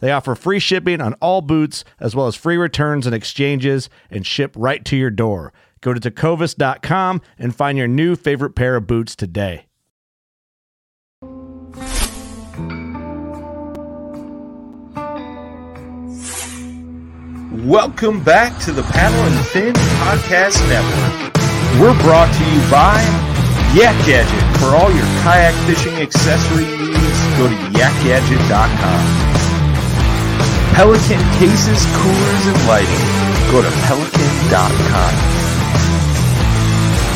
They offer free shipping on all boots, as well as free returns and exchanges, and ship right to your door. Go to tecovas.com and find your new favorite pair of boots today. Welcome back to the Paddle and Fin Podcast Network. We're brought to you by Yak Gadget. For all your kayak fishing accessory needs, go to yakgadget.com. Pelican cases, coolers, and lighting. Go to pelican.com.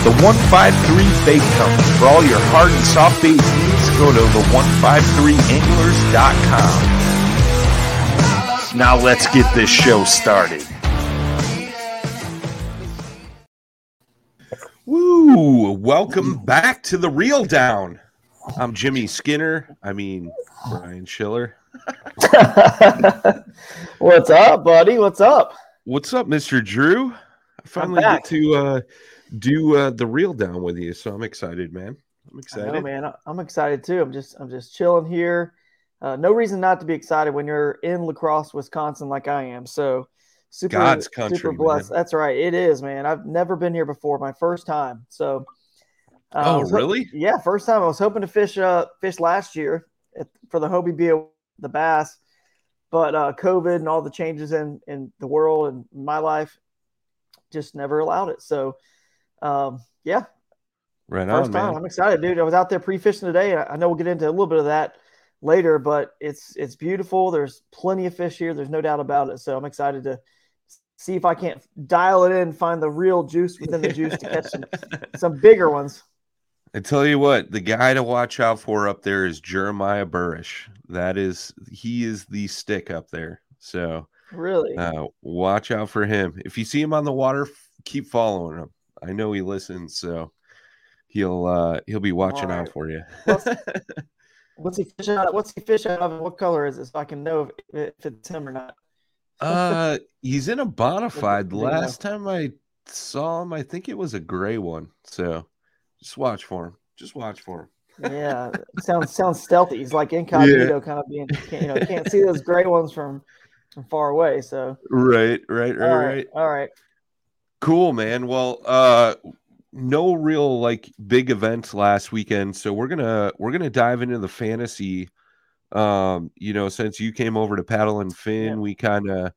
The 153 Bait Company. For all your hard and soft bait needs, go to the 153anglers.com. Now let's get this show started. Woo! Welcome back to the Reel Down. I'm Jimmy Skinner. I mean, Brian Schiller. What's up, buddy? What's up? What's up, Mr. Drew? I finally get to uh, do uh, the Reel Down with you, so I'm excited, man. I'm excited. know, man. I'm excited too. I'm just, I'm just chilling here. Uh, no reason not to be excited when you're in La Crosse, Wisconsin, like I am. So, super, God's country, super man. blessed. That's right. It is, man. I've never been here before. My first time. So, uh, Oh, ho- really? Yeah, first time. I was hoping to fish, uh, fish last year at, for the Hobie B the bass, but uh, COVID and all the changes in in the world and my life just never allowed it. So, um, yeah, Right First on, time. man. I'm excited, dude. I was out there pre-fishing today. I I know we'll get into a little bit of that later, but it's it's beautiful. There's plenty of fish here. There's no doubt about it. So I'm excited to see if I can't dial it in, find the real juice within the juice to catch some, some bigger ones. I tell you what, the guy to watch out for up there is Jeremiah Burrish. That is, he is the stick up there. So Really? uh, watch out for him. If you see him on the water, f- keep following him. I know he listens, so he'll uh, he'll be watching out for you. What's, what's he fish out? What's he fish out of? What color is it? So I can know if, if it's him or not. uh, he's in a Bonafide. do you know? Last time I saw him, I think it was a gray one. So just watch for him. Just watch for him. Yeah, sounds sounds stealthy. He's like incognito, kind of being you know can't see those gray ones from from far away. So Right, right, right, all right. right, all right. Cool, man. Well, uh no real like big events last weekend, so we're going to we're to dive into the fantasy um you know, since you came over to Paddle and Fin, Yeah. we kind of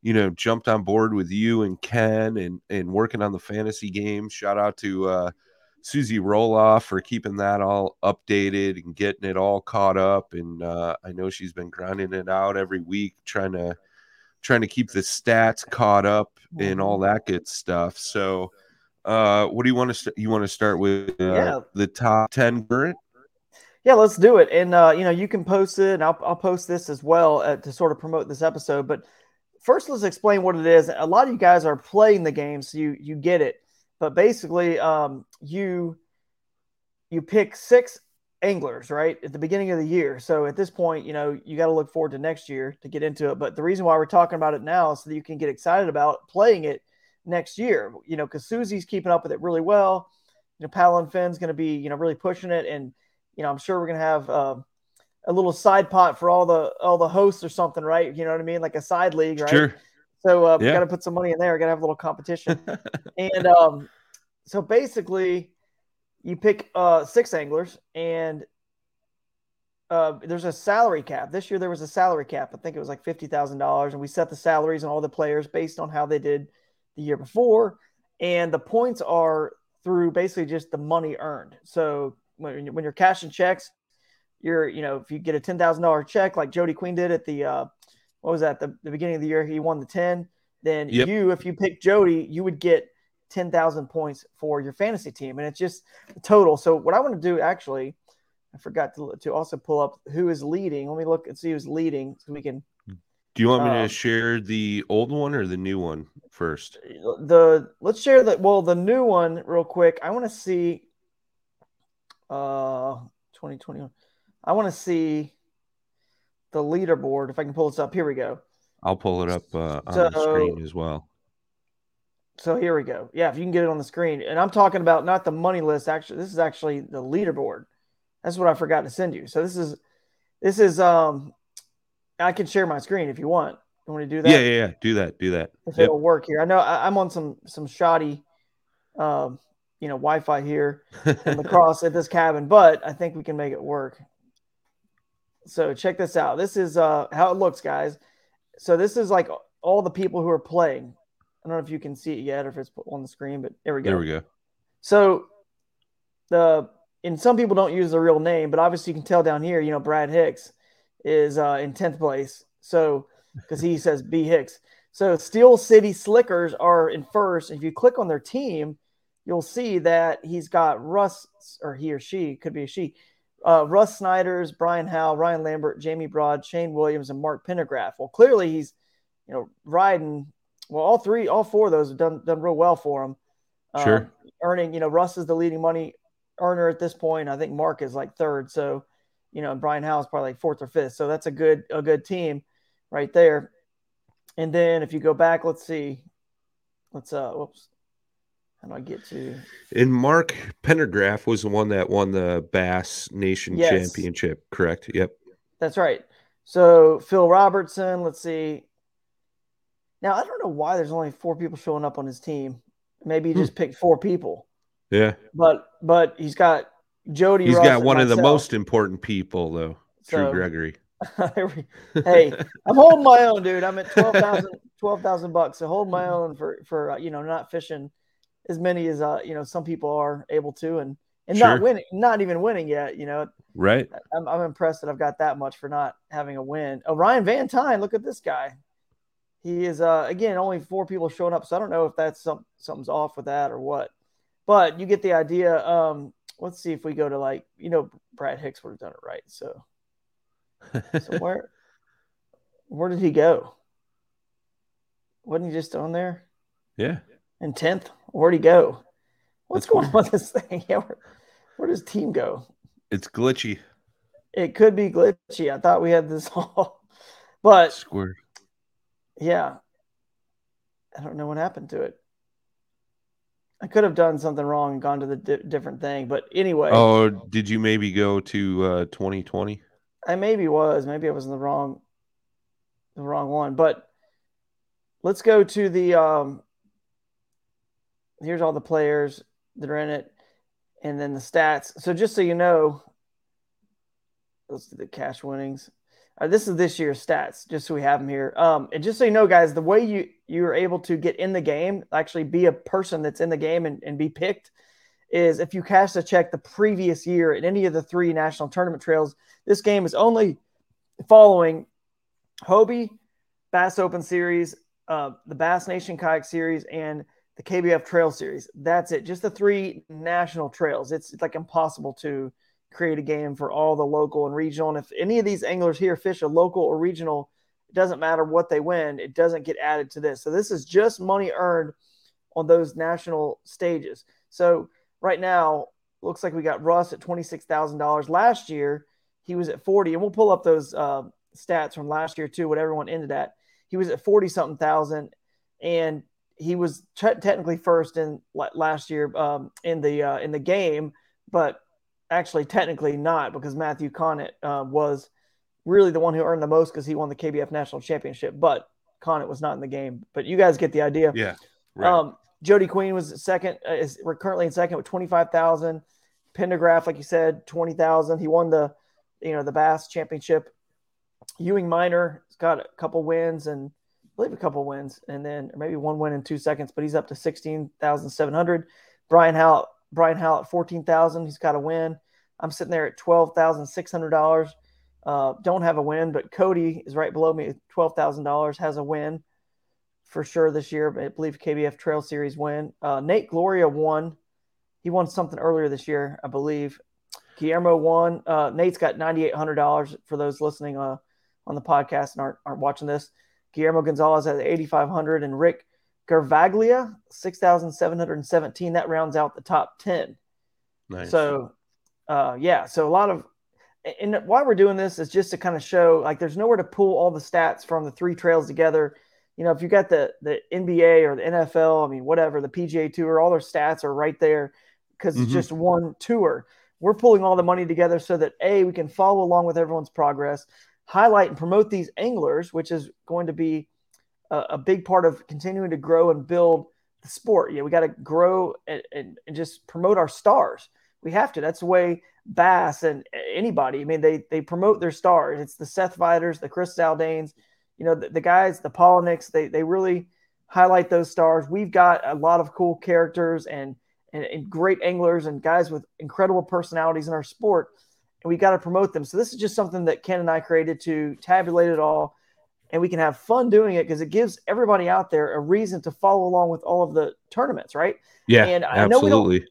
you know, jumped on board with you and Ken and and working on the fantasy game. Shout out to uh Susie Roloff for keeping that all updated and getting it all caught up and uh I know she's been grinding it out every week trying to trying to keep the stats caught up and all that good stuff. So, uh, what do you want to st- you want to start with? Uh, Yeah. the top ten current. Yeah, let's do it. And uh, you know, you can post it, and I'll I'll post this as well uh, to sort of promote this episode. But first, let's explain what it is. A lot of you guys are playing the game, so you you get it. But basically, um, you you pick six anglers right at the beginning of the year. So at this point, you know you got to look forward to next year to get into it. But the reason why we're talking about it now is so that you can get excited about playing it next year. You know, because Susie's keeping up with it really well. You know, Paddle Finn's going to be you know really pushing it, and you know I'm sure we're going to have uh, a little side pot for all the all the hosts or something, right? You know what I mean, like a side league, right? Sure. So uh, yeah. got to put some money in there. Got to have a little competition, and um, so basically, you pick uh, six anglers, and uh, there's a salary cap. This year there was a salary cap. I think it was like fifty thousand dollars, and we set the salaries on all the players based on how they did the year before, and the points are through basically just the money earned. So when, when you're cashing checks, you're you know if you get a ten thousand dollar check like Jody Queen did at the uh, what was that the, the beginning of the year he won the ten. Then yep. you if you pick Jody, you would get ten thousand points for your fantasy team, and it's just total. So what I want to do actually I forgot to, to also pull up who is leading. Let me look and see who's leading so we can. Do you want me to um, share the old one or the new one first? The let's share the well the new one real quick. I want to see uh 2021. I want to see the leaderboard if I can pull this up. Here we go. I'll pull it up uh, on so, the screen as well. So here we go. Yeah, if you can get it on the screen. And I'm talking about not the money list actually. This is actually the leaderboard. That's what I forgot to send you. So this is this is um I can share my screen if you want. You want to do that? Yeah, yeah, yeah. Do that. Do that. If yep. it'll work here. I know I, am on some some shoddy um you know Wi-Fi here in the cross at this cabin, but I think we can make it work. So check this out. This is uh how it looks, guys. So this is like all the people who are playing. I don't know if you can see it yet or if it's on the screen, but there we go. There we go. So the and some people don't use the real name, but obviously you can tell down here, you know, Brad Hicks is uh, in 10th place. So, because he says B Hicks. So, Steel City Slickers are in first. If you click on their team, you'll see that he's got Russ, or he or she, could be a she, uh, Russ Snyders, Brian Howe, Ryan Lambert, Jamie Broad, Shane Williams, and Mark Pendergraph. Well, clearly he's, you know, riding. Well, all three, all four of those have done done real well for him. Sure. Um, earning, you know, Russ is the leading money earner at this point. I think Mark is like third. So, you know, Brian Howe is probably like fourth or fifth. So that's a good a good team right there. And then if you go back, let's see. Let's uh whoops. How do I get to and Mark Pendergraph was the one that won the Bass Nation yes. Championship, correct? Yep. That's right. So Phil Robertson, let's see. Now I don't know why there's only four people showing up on his team. Maybe he hmm. just picked four people. Yeah. But but he's got Jody. He's Russ got one of the most important people though, so, Drew Gregory. hey, I'm holding my own, dude. I'm at 12,000 12, bucks. So hold my own for for uh, you know not fishing as many as uh you know some people are able to and and sure. not winning, not even winning yet. You know, right? I'm, I'm impressed that I've got that much for not having a win. Oh, Ryan Van Tine, look at this guy. He is uh again only four people showing up, so I don't know if that's some something's off with that or what. But you get the idea. Um, let's see if we go to like you know Brad Hicks would have done it right. So, so where where did he go? Wasn't he just on there? Yeah. In tenth, where'd he go? What's That's going weird. on with this thing? Yeah, where, where does team go? It's glitchy. It could be glitchy. I thought we had this all, but square. Yeah, I don't know what happened to it. I could have done something wrong and gone to the di- different thing, but anyway. Oh, did you maybe go to uh, 2020? I maybe was. Maybe I was in the wrong, the wrong one. But let's go to the. Um, here's all the players that are in it, and then the stats. So just so you know, let's do the cash winnings. Uh, this is this year's stats, just so we have them here. Um, and just so you know, guys, the way you you are able to get in the game, actually be a person that's in the game and, and be picked, is if you cash a check the previous year at any of the three national tournament trails. This game is only following Hobie, Bass Open Series, uh, the Bass Nation Kayak Series, and the KBF Trail Series. That's it. Just the three national trails. It's, like impossible to create a game for all the local and regional. And if any of these anglers here fish a local or regional, it doesn't matter what they win, it doesn't get added to this. So this is just money earned on those national stages. So right now, looks like we got Russ at $26,000. Last year, he was at 40, and we'll pull up those uh, stats from last year too, what everyone ended at. He was at 40 something thousand. And he was t- technically first in last year um, in the uh, in the game, but actually technically not because Matthew Connett uh, was really the one who earned the most because he won the KBF national championship. But Connett was not in the game. But you guys get the idea. Yeah. Right. Um, Jody Queen was second. Uh, is we're currently in second with twenty five thousand. Pendergraph, like you said, twenty thousand. He won the, you know, the Bass Championship. Ewing Minor has got a couple wins and believe a couple wins, and then maybe one win in two seconds, but he's up to sixteen thousand seven hundred. Brian Howlett, Brian Howlett, fourteen thousand. He's got a win. I'm sitting there at twelve thousand six hundred dollars. Uh, don't have a win, but Cody is right below me, thousand dollars, has a win for sure this year. I believe KBF Trail Series win. Uh, Nate Gloria won. He won something earlier this year, I believe. Guillermo won. Uh, Nate's got ninety eight hundred dollars for those listening uh, on the podcast and aren't aren't watching this. Guillermo Gonzalez has eighty five hundred, and Rick Garvaglia six thousand seven hundred seventeen. That rounds out the top ten. Nice. So, uh, yeah, so a lot of and why we're doing this is just to kind of show like there's nowhere to pull all the stats from the three trails together. You know, if you got the the NBA or the NFL, I mean, whatever, the PGA Tour, all their stats are right there because it's Mhm. just one tour. We're pulling all the money together so that a we can follow along with everyone's progress, highlight and promote these anglers, which is going to be a, a big part of continuing to grow and build the sport. Yeah, we got to grow and, and, and just promote our stars. We have to. That's the way Bass and anybody. I mean, they they promote their stars. It's the Seth Feiders, the Chris Zaldains, you know, the, the guys, the Palaniuks. They they really highlight those stars. We've got a lot of cool characters and and, and great anglers and guys with incredible personalities in our sport, and we got to promote them. So this is just something that Ken and I created to tabulate it all, and we can have fun doing it because it gives everybody out there a reason to follow along with all of the tournaments, right? yeah, and I know we don't- absolutely.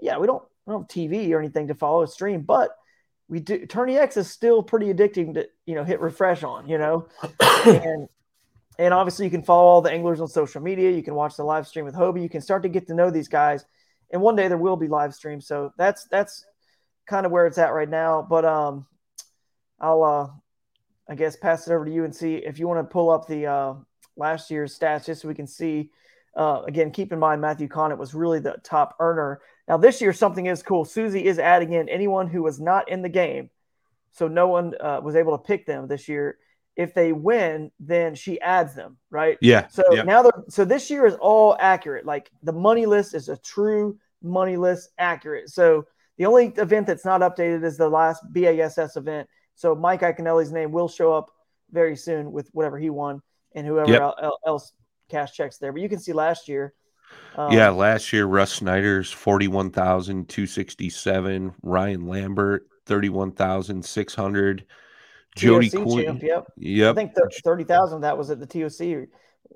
yeah, we don't, we don't have TV or anything to follow a stream, but we do. TourneyX is still pretty addicting to you know hit refresh on, you know, and and obviously you can follow all the anglers on social media. You can watch the live stream with Hobie. You can start to get to know these guys, and one day there will be live streams. So that's that's kind of where it's at right now. But um, I'll uh, I guess pass it over to you and see if you want to pull up the uh, last year's stats just so we can see. Uh, again, keep in mind Matthew Connett was really the top earner. Now this year something is cool. Susie is adding in anyone who was not in the game, so no one uh, was able to pick them this year. If they win, then she adds them, right? Yeah. So yeah. now, the, so this year is all accurate. Like the money list is a true money list, accurate. So the only event that's not updated is the last BASS event. So Mike Iaconelli's name will show up very soon with whatever he won and whoever Yep. el- el- else cash checks there. But you can see last year. um, yeah, last year Russ Snyder's forty one thousand two sixty seven. Ryan Lambert thirty one thousand six hundred. Jody Queen. champ, yep. I think thir- 30,000 that was at the TOC.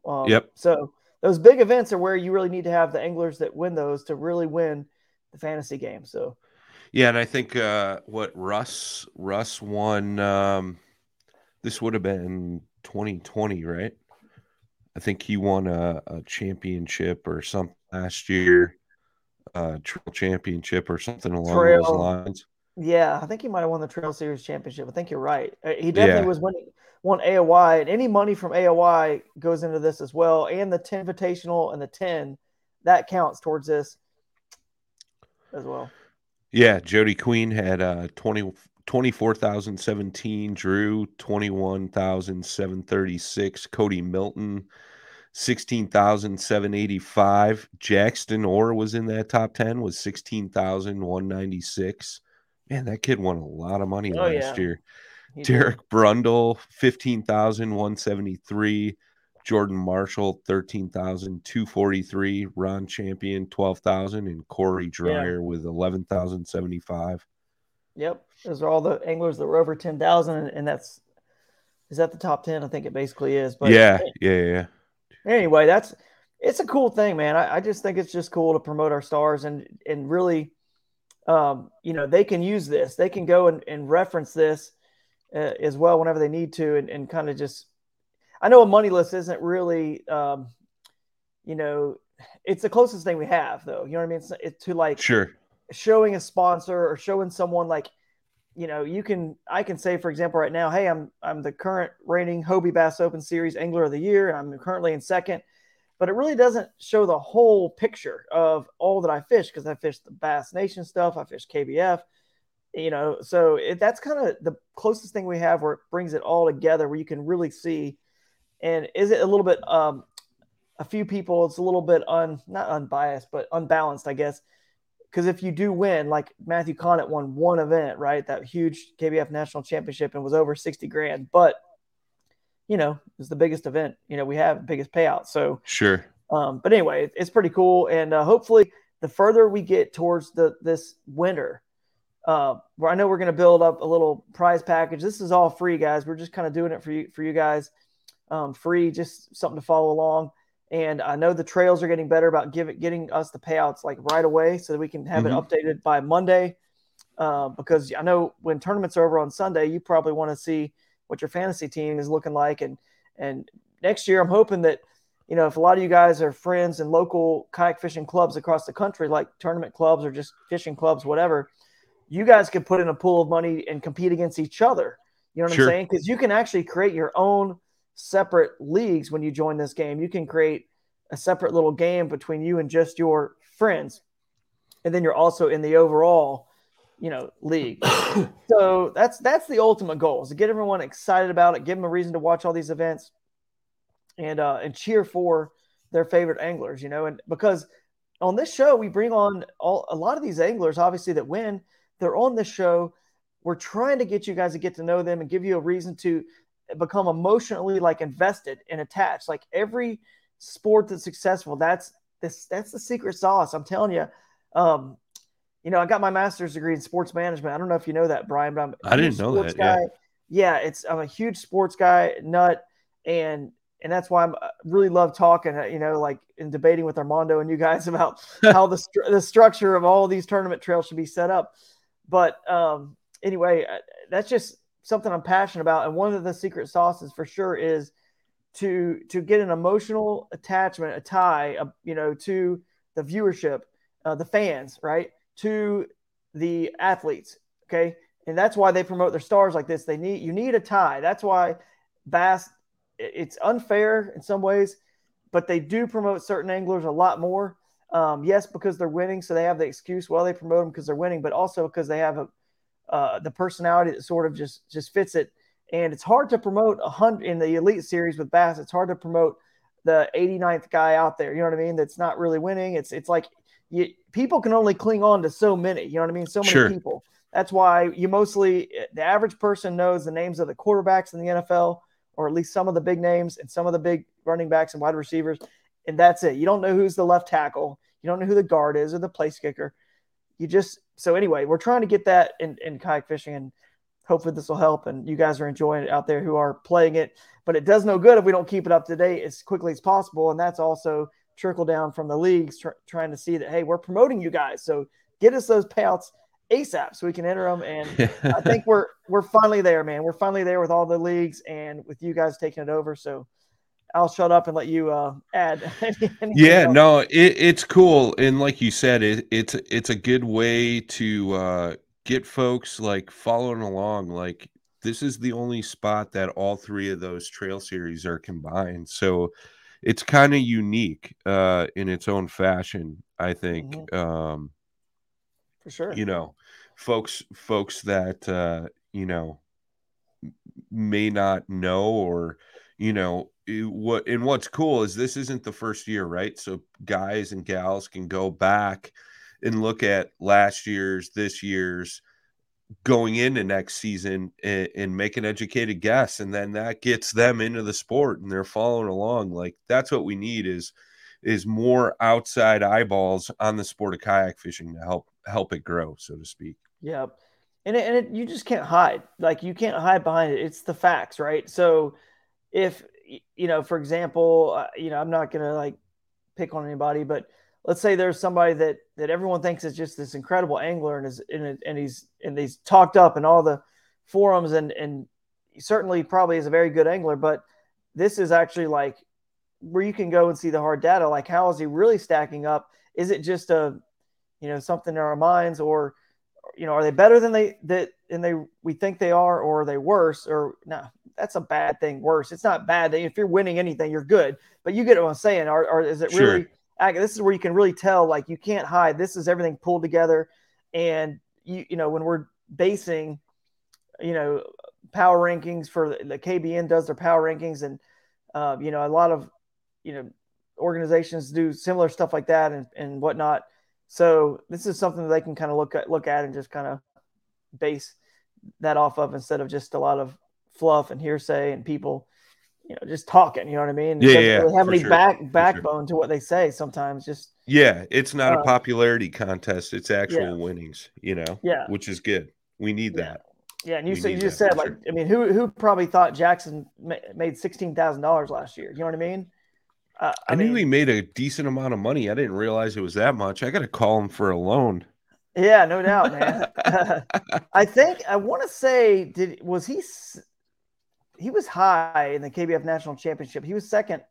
Um, Yep. So those big events are where you really need to have the anglers that win those to really win the fantasy game. So Yeah, and I think uh what Russ Russ won um this would have been 2020, right? I think he won a, a championship or something last year, uh trail championship or something along those lines. yeah, I think he might have won the Trail Series championship. I think you're right. Uh, He definitely Yeah. was winning won AOY, and any money from AOY goes into this as well, and the 10 Invitational and the 10 that counts towards this as well. Yeah, Jody Queen had uh 20 24,017, Drew 21,736, Cody Milton 16,785, Jackson Orr was in that top 10 was 16,196. Man, that kid won a lot of money Oh, last yeah. year. He did. Derek Brundle 15,173, Jordan Marshall 13,243, Ron Champion 12,000 and Corey Dreyer with 11,075. Yep, those are all the anglers that were over 10,000, and, and that's is that the top 10? I think it basically is. But yeah, yeah, yeah. anyway, that's it's a cool thing, man. I, I just think it's just cool to promote our stars and and really, um, you know, they can use this. They can go and, and reference this uh, as well whenever they need to, and, and kind of just. I know a money list isn't really, um, you know, it's the closest thing we have, though. You know what I mean? It's, it's to like Sure. showing a sponsor or showing someone like you know you can i can say for example right now hey i'm i'm the current reigning hobie bass open series angler of the year and i'm currently in second but it really doesn't show the whole picture of all that I fish because I fish the Bass Nation stuff, I fish KBF, you know. So it, that's kind of the closest thing we have where it brings it all together, where you can really see. And is it a little bit? Um, a few people, it's a little bit un not unbiased, but unbalanced, I guess. Because if you do win, like Matthew Connett won one event, right? That huge KBF national championship and was over 60 grand. But you know, it's the biggest event, you know, we have biggest payout. So sure. Um, but anyway, it's pretty cool. And uh, hopefully the further we get towards the this winter, uh, where I know we're going to build up a little prize package. This is all free, guys. We're just kind of doing it for you for you guys, um, free, just something to follow along. And I know the trails are getting better about giving getting us the payouts like right away, so that we can have mm-hmm. it updated by Monday. Uh, because I know when tournaments are over on Sunday, you probably want to see what your fantasy team is looking like. And and next year, I'm hoping that you know if a lot of you guys are friends in local kayak fishing clubs across the country, like tournament clubs or just fishing clubs, whatever, you guys could put in a pool of money and compete against each other. You know what sure. I'm saying? Because you can actually create your own separate leagues when you join this game. You can create a separate little game between you and just your friends. And then you're also in the overall you know league. so that's that's the ultimate goal is to get everyone excited about it, give them a reason to watch all these events, and uh, and cheer for their favorite anglers. You know, and because on this show we bring on all a lot of these anglers, obviously that win. They're on this show. We're trying to get you guys to get to know them and give you a reason to become emotionally like invested and attached. Like every sport that's successful, that's this that's the secret sauce. I'm telling you. Um, you know, I got my master's degree in sports management. I don't know if you know that, Brian, but I'm I didn't know that. Guy. Yeah. yeah, it's I'm a huge sports guy, nut, and and that's why I'm uh, really love talking, uh, you know, like in debating with Armando and you guys about how the the structure of all these tournament trails should be set up. But um, anyway, uh, that's just something I'm passionate about, and one of the secret sauces for sure is to to get an emotional attachment, a tie, a, you know, to the viewership, uh, the fans, right? to the athletes. Okay. And that's why they promote their stars like this. They need, you need a tie. That's why Bass, it's unfair in some ways, but they do promote certain anglers a lot more. Um, yes, because they're winning. So they have the excuse, well, they promote them because they're winning, but also because they have a, uh, the personality that sort of just, just fits it. And it's hard to promote a hundred in the elite series with Bass. It's hard to promote the 89th guy out there. You know what I mean? That's not really winning. It's, it's like you, people can only cling on to so many. You know what I mean? So many sure. people. That's why you mostly the average person knows the names of the quarterbacks in the NFL, or at least some of the big names and some of the big running backs and wide receivers, and that's it. You don't know who's the left tackle. You don't know who the guard is or the place kicker. You just so anyway, we're trying to get that in, in kayak fishing, and hopefully this will help. And you guys are enjoying it out there who are playing it. But it does no good if we don't keep it up to date as quickly as possible, and that's also trickle down from the leagues tr- trying to see that hey we're promoting you guys so get us those payouts asap so we can enter them and i think we're we're finally there man we're finally there with all the leagues and with you guys taking it over so i'll shut up and let you uh add yeah else. no it, it's cool and like you said it, it's it's a good way to uh get folks like following along like this is the only spot that all three of those trail series are combined so it's kind of unique uh, in its own fashion. I think, mm-hmm. um, for sure. You know, folks, folks that uh, you know may not know or you know eh, what and what's cool is this isn't the first year right? So guys and gals can go back and look at last year's this year's going into next season and, and, make an educated guess and then that gets them into the sport and they're following along. Like that's what we need is is more outside eyeballs on the sport of kayak fishing to help help it grow so to speak. Yeah and, it, and it, you just can't hide. Like you can't hide behind it. It's the facts right? So if you know for example uh, you know i'm not gonna like pick on anybody but let's say there's somebody that that everyone thinks is just this incredible angler and is and, and he's and he's talked up in all the forums and and certainly probably is a very good angler but this is actually like where you can go and see the hard data like how is he really stacking up? Is it just a you know something in our minds or you know are they better than they that and they we think they are or are they worse or no that's a bad thing. Worse, it's not bad. If you're winning anything, you're good. But you get what I'm saying. Or, or is it Sure. really? This is where you can really tell. Like you can't hide. This is everything pulled together. And you you know when we're basing, you know, power rankings for the, the KBN does their power rankings, and uh, you know a lot of you know organizations do similar stuff like that and and whatnot. So this is something that they can kind of look at look at and just kind of base that off of instead of just a lot of fluff and hearsay and people, you know, just talking. You know what I mean? Yeah, yeah, really have any sure, back backbone to what they say. Sometimes just Yeah, it's not Uh, a popularity contest. It's actual yeah. winnings, you know, yeah, which is good. We need Yeah. that. yeah. And you said you just said like I mean, who who probably thought Jackson ma- made sixteen thousand dollars last year? You know what I mean? Uh, I, knew he made a decent amount of money. I didn't realize it was that much. I got to call him for a loan. Yeah, no doubt, man. I think I want to say, did was he? He was high in the KBF National Championship. He was second.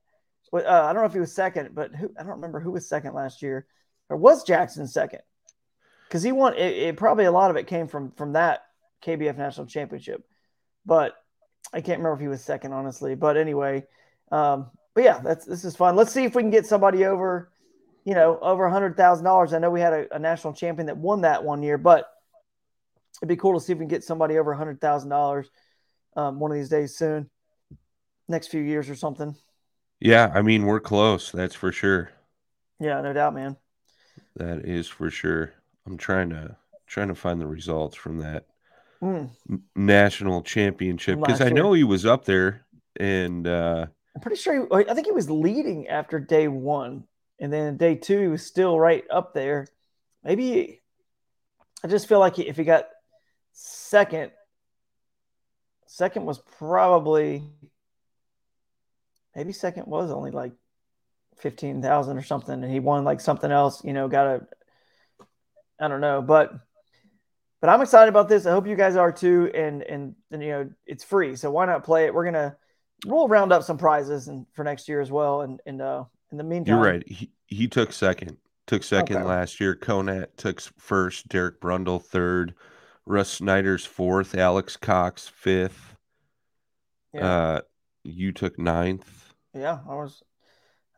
Uh, I don't know if he was second, but who, I don't remember who was second last year, or was Jackson second? Because he won. It, it probably a lot of it came from from that KBF National Championship, but I can't remember if he was second, honestly. But anyway, um, but yeah, that's this is fun. Let's see if we can get somebody over you know, over a hundred thousand dollars. I know we had a, a national champion that won that one year, but it'd be cool to see if we can get somebody over a hundred thousand dollars um, one of these days soon, next few years or something. Yeah, I mean, we're close. That's for sure. Yeah, no doubt, man. That is for sure. I'm trying to trying to find the results from that Mm, national championship because I know he was up there and uh I'm pretty sure. He, I think he was leading after day one, and then day two he was still right up there. Maybe I just feel like if he got second, second was probably maybe second was only like fifteen thousand or something, and he won like something else. You know, got a I don't know, but but I'm excited about this. I hope you guys are too. And and, and you know, it's free, so why not play it? We're gonna we'll round up some prizes and for next year as well. And and uh, in the meantime, you're right. He he took second. Took second Okay. last year. Connett took first, Derek Brundle third, Russ Snyder's fourth, Alex Cox fifth. Yeah, Uh you took ninth. yeah, I was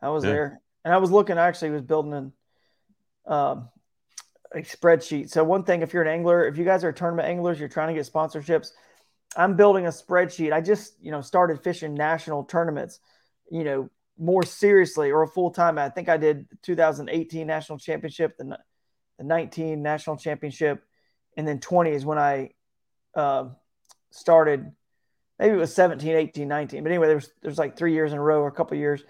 I was Yeah. there, and I was looking. I actually was building an um, a spreadsheet. So one thing, if you're an angler, if you guys are tournament anglers, you're trying to get sponsorships. I'm building a spreadsheet. I just you know started fishing national tournaments, you know, more seriously or full time. I think I did 2018 national championship, the, the 19 national championship, and then 20 is when I uh, started. Maybe it was 17, 18, 19. But anyway, there's there's like three years in a row or a couple years.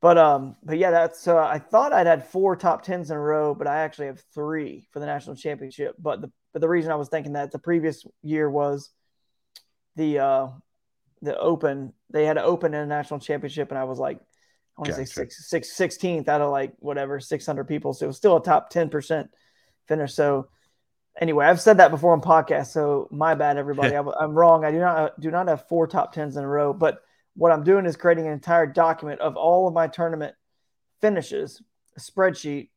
But um, but yeah, that's uh, I thought I'd had four top tens in a row, but I actually have three for the national championship. But the but the reason I was thinking that the previous year was the uh the open they had an open in a national championship, and I was like, I want to say Gotcha. six six sixteenth out of like whatever six hundred people, so it was still a top ten percent finish. So anyway, I've said that before on podcast, so my bad, everybody. I'm, I'm wrong. I do not do not have four top tens in a row, but what I'm doing is creating an entire document of all of my tournament finishes, a spreadsheet,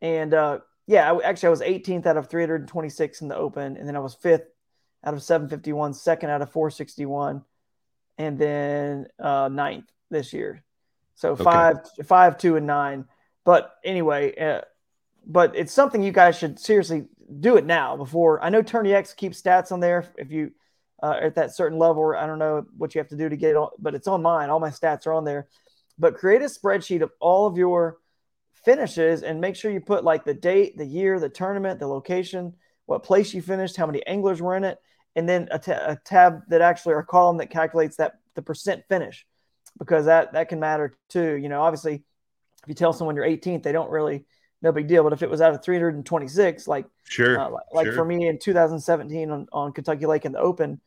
and uh, yeah, I, actually I was 18th out of 326 in the Open, and then I was fifth out of 751, second out of 461, and then uh, ninth this year. So five, five, two, and nine. But anyway, uh, but it's something you guys should seriously do it now before. I know TourneyX keeps stats on there if you uh, at that certain level. I don't know what you have to do to get it, on, but it's on mine. All my stats are on there. But create a spreadsheet of all of your finishes and make sure you put like the date, the year, the tournament, the location, what place you finished, how many anglers were in it, and then a, tab that actually or a column that calculates that the percent finish because that that can matter too. You know, obviously, if you tell someone you're 18th, they don't really no big deal. But if it was out of 326, like Sure. uh, like- like sure. for me in 2017 on, on Kentucky Lake in the Open,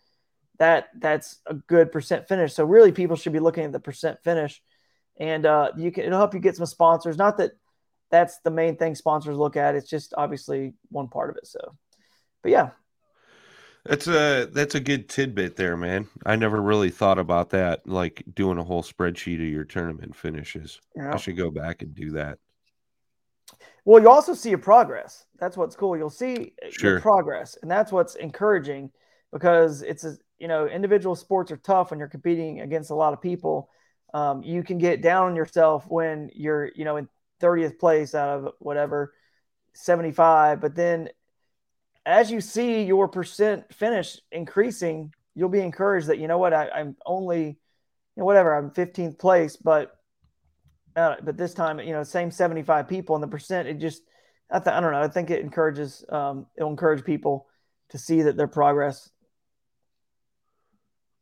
that that's a good percent finish. So really, people should be looking at the percent finish, and uh, you can it'll help you get some sponsors. Not that that's the main thing sponsors look at. It's just obviously one part of it. So, but yeah, That's a that's a good tidbit there, man. I never really thought about that, like doing a whole spreadsheet of your tournament finishes. you I should go back and do that. Well, you also see your progress. That's what's cool. You'll see Sure. your progress, and that's what's encouraging because it's a you know, individual sports are tough when you're competing against a lot of people. Um, you can get down on yourself when you're, you know, in 30th place out of whatever 75. But then as you see your percent finish increasing, you'll be encouraged that, you know what, I, am only, you know, whatever, I'm 15th place, but, uh, but this time, you know, same 75 people and the percent, it just, I, th- I don't know. I think it encourages, um, it'll encourage people to see that their progress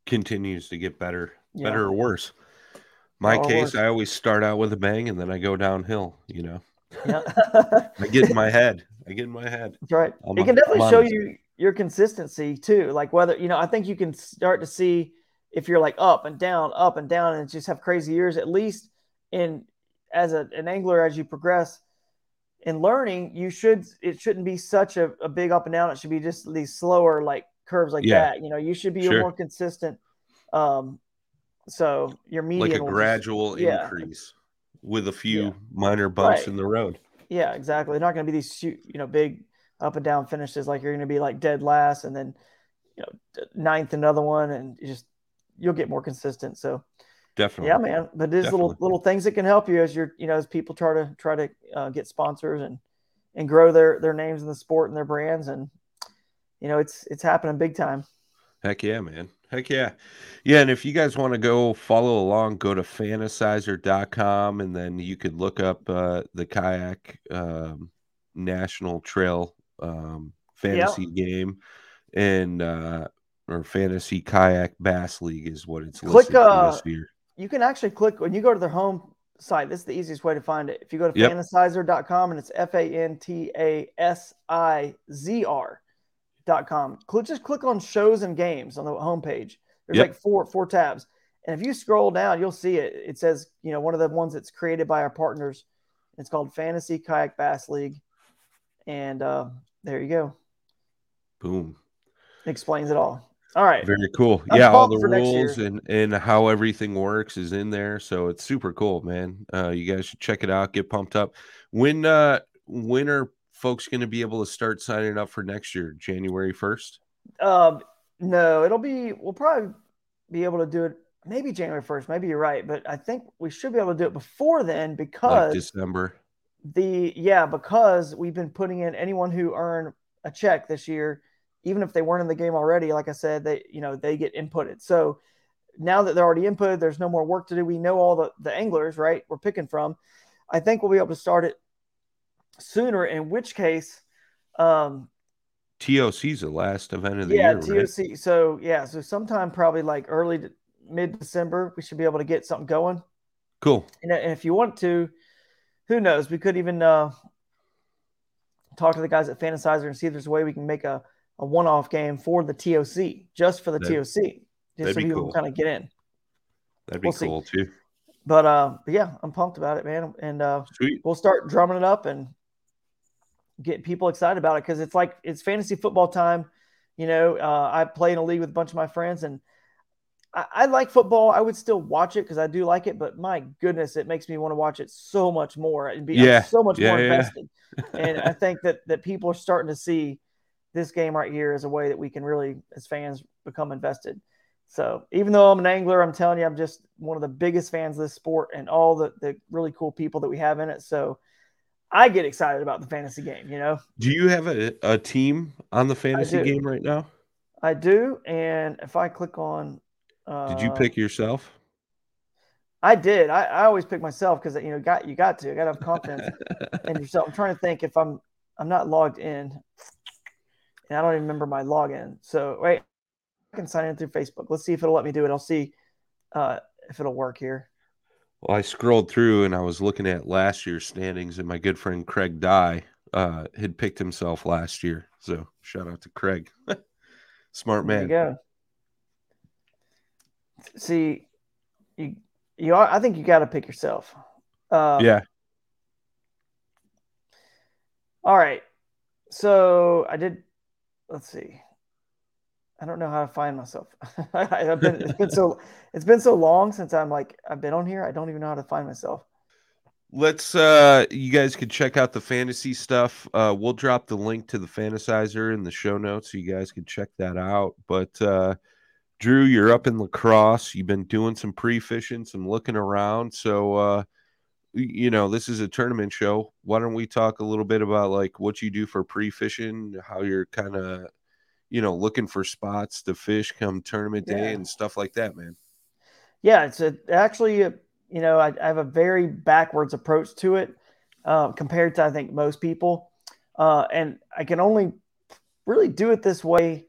continues to get better, yeah. better or worse. My or case, worse. I always start out with a bang and then I go downhill, you know. Yeah. I get in my head. I get in my head. That's right. I'm it can definitely show you your consistency too. Like whether, you know, I think you can start to see if you're like up and down, up and down, and just have crazy years, at least in as a, an angler, as you progress in learning, you should it shouldn't be such a, a big up and down. It should be just these slower like curves like yeah. that. You know, you should be sure. more consistent. Um, so your median like a gradual just, increase yeah. with a few yeah. minor bumps right. in the road. Yeah, exactly. They're not going to be these you know big up and down finishes like you're going to be like dead last and then you know ninth another one and just you'll get more consistent. So definitely, yeah, man. But there's little little things that can help you as you're you know as people try to try to uh, get sponsors and and grow their their names in the sport and their brands and you know it's it's happening big time. Heck yeah, man. Heck yeah. Yeah. And if you guys want to go follow along, go to fantasizr.com and then you could look up uh, the kayak um, national trail um, fantasy yep. game and uh, or fantasy kayak bass league is what it's click uh, this year. You can actually click when you go to their home site. This is the easiest way to find it. If you go to yep. fantasizr.com and it's F A N T A S I Z R dot com. Just click on shows and games on the homepage. There's yep. like four four tabs. And if you scroll down, you'll see it. It says, you know, one of the ones that's created by our partners. It's called Fantasy Kayak Bass League. And uh, there you go. Boom. Explains it all. All right. Very cool. I'm yeah, all the rules and and how everything works is in there. So it's super cool, man. Uh, you guys should check it out. Get pumped up. When uh when are folks going to be able to start signing up for next year, January 1st? Um, no, it'll be, we'll probably be able to do it maybe January 1st. Maybe you're right, but I think we should be able to do it before then because like December. The, yeah, because we've been putting in anyone who earned a check this year, even if they weren't in the game already, like I said, they, you know, they get inputted. So now that they're already inputted, there's no more work to do. We know all the, the anglers, right? We're picking from. I think we'll be able to start it sooner, in which case, um, TOC's the last event of the yeah, year. Yeah, TOC. Right? So yeah, so sometime probably like early to mid December, we should be able to get something going. Cool. And, and if you want to, who knows? We could even uh, talk to the guys at Fantasizr and see if there's a way we can make a, a one off game for the TOC, just for the that, TOC, just so people cool. kind of get in. That'd be we'll cool see. too. But uh, but yeah, I'm pumped about it, man. And uh, Sweet. we'll start drumming it up and get people excited about it because it's like it's fantasy football time. You know, uh, I play in a league with a bunch of my friends, and I, I like football. I would still watch it because I do like it, but my goodness, it makes me want to watch it so much more and be yeah. so much yeah, more invested. and I think that that people are starting to see this game right here is a way that we can really, as fans, become invested. So even though I'm an angler, I'm telling you, I'm just one of the biggest fans of this sport and all the, the really cool people that we have in it. So I get excited about the fantasy game, you know. Do you have a, a team on the fantasy game right now? I do. And if I click on uh, Did you pick yourself? I did. I, I always pick myself because you know got you got to. I gotta have confidence in yourself. I'm trying to think if I'm I'm not logged in. And I don't even remember my login. So wait, I can sign in through Facebook. Let's see if it'll let me do it. I'll see uh, if it'll work here. Well, I scrolled through and I was looking at last year's standings, and my good friend Craig Dye uh, had picked himself last year. So shout out to Craig, smart man. There you go. See, you you are, I think you got to pick yourself. Um, yeah. All right. So I did. Let's see. I don't know how to find myself. I've been it's been so it's been so long since I'm like I've been on here. I don't even know how to find myself. Let's uh you guys can check out the fantasy stuff. Uh we'll drop the link to the fantasizr in the show notes so you guys can check that out. But uh Drew, you're up in La Crosse. You've been doing some pre fishing, some looking around. So, uh, you know, this is a tournament show. Why don't we talk a little bit about like what you do for pre fishing, how you're kind of, you know, looking for spots to fish come tournament day Yeah. and stuff like that, man. Yeah, it's a, actually, a, you know, I, I have a very backwards approach to it uh, compared to I think most people, uh, and I can only really do it this way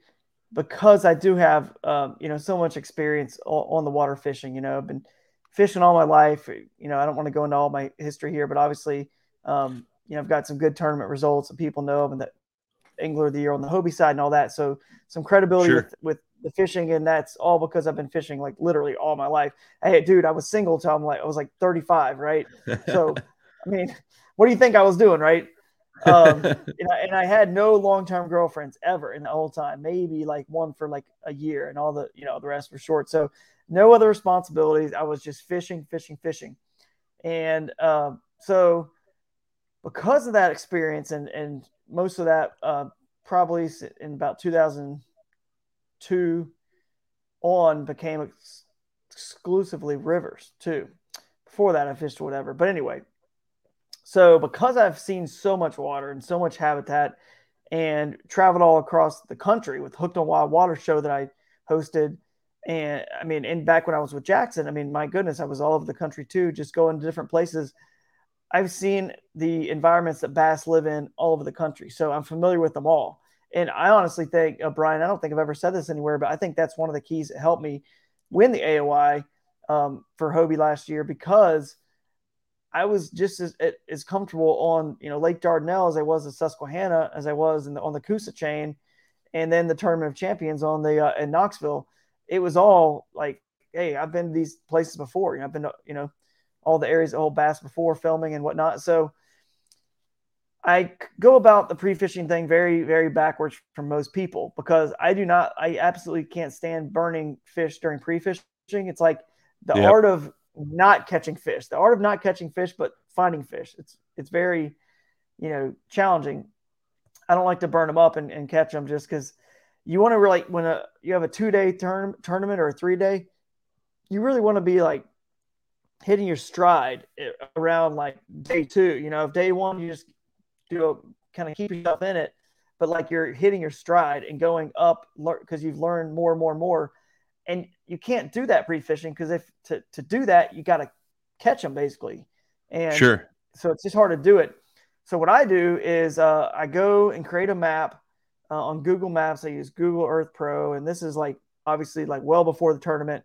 because I do have, um, you know, so much experience on, on the water fishing. You know, I've been fishing all my life. You know, I don't want to go into all my history here, but obviously, um, you know, I've got some good tournament results that people know. I'm the angler of the year on the Hobie side and all that. So some credibility Sure. with, with the fishing, and that's all because I've been fishing like literally all my life. Hey, dude, I was single till I'm like I was like 35, right? So, I mean, what do you think I was doing, right? Um, and, I, and I had no long-term girlfriends ever in the whole time. Maybe like one for like a year, and all the you know the rest were short. So no other responsibilities. I was just fishing, fishing, fishing, and um, so because of that experience and and most of that uh, probably in about 2002 on became ex- exclusively rivers too. Before that, I fished whatever, but anyway. So because I've seen so much water and so much habitat, and traveled all across the country with Hooked on Wild Water show that I hosted, and I mean, and back when I was with Jackson, I mean, my goodness, I was all over the country too, just going to different places. I've seen the environments that bass live in all over the country, so I'm familiar with them all. And I honestly think, uh, Brian, I don't think I've ever said this anywhere, but I think that's one of the keys that helped me win the AOY um, for Hobie last year because I was just as as comfortable on you know Lake Dardanelle as I was at Susquehanna as I was the, on the Coosa chain, and then the Tournament of Champions on the uh, in Knoxville. It was all like, hey, I've been to these places before. You know, I've been to, you know all the areas of Old Bass before filming and whatnot. So I go about the pre-fishing thing very, very backwards from most people because I do not, I absolutely can't stand burning fish during pre-fishing. It's like the Yep. art of not catching fish, the art of not catching fish, but finding fish. It's, it's very, you know, challenging. I don't like to burn them up and, and catch them just because you want to really, when a, you have a two day turn, tournament or a three day, you really want to be like hitting your stride eh, around like day two. You know, if day one you just do a kind of keep yourself in it, but like you're hitting your stride and going up because you've learned more and more and more. And you can't do that pre fishing because if to, to do that, you got to catch them basically. And Sure. so it's just hard to do it. So what I do is uh, I go and create a map uh, on Google Maps. I use Google Earth Pro, and this is like obviously like well before the tournament.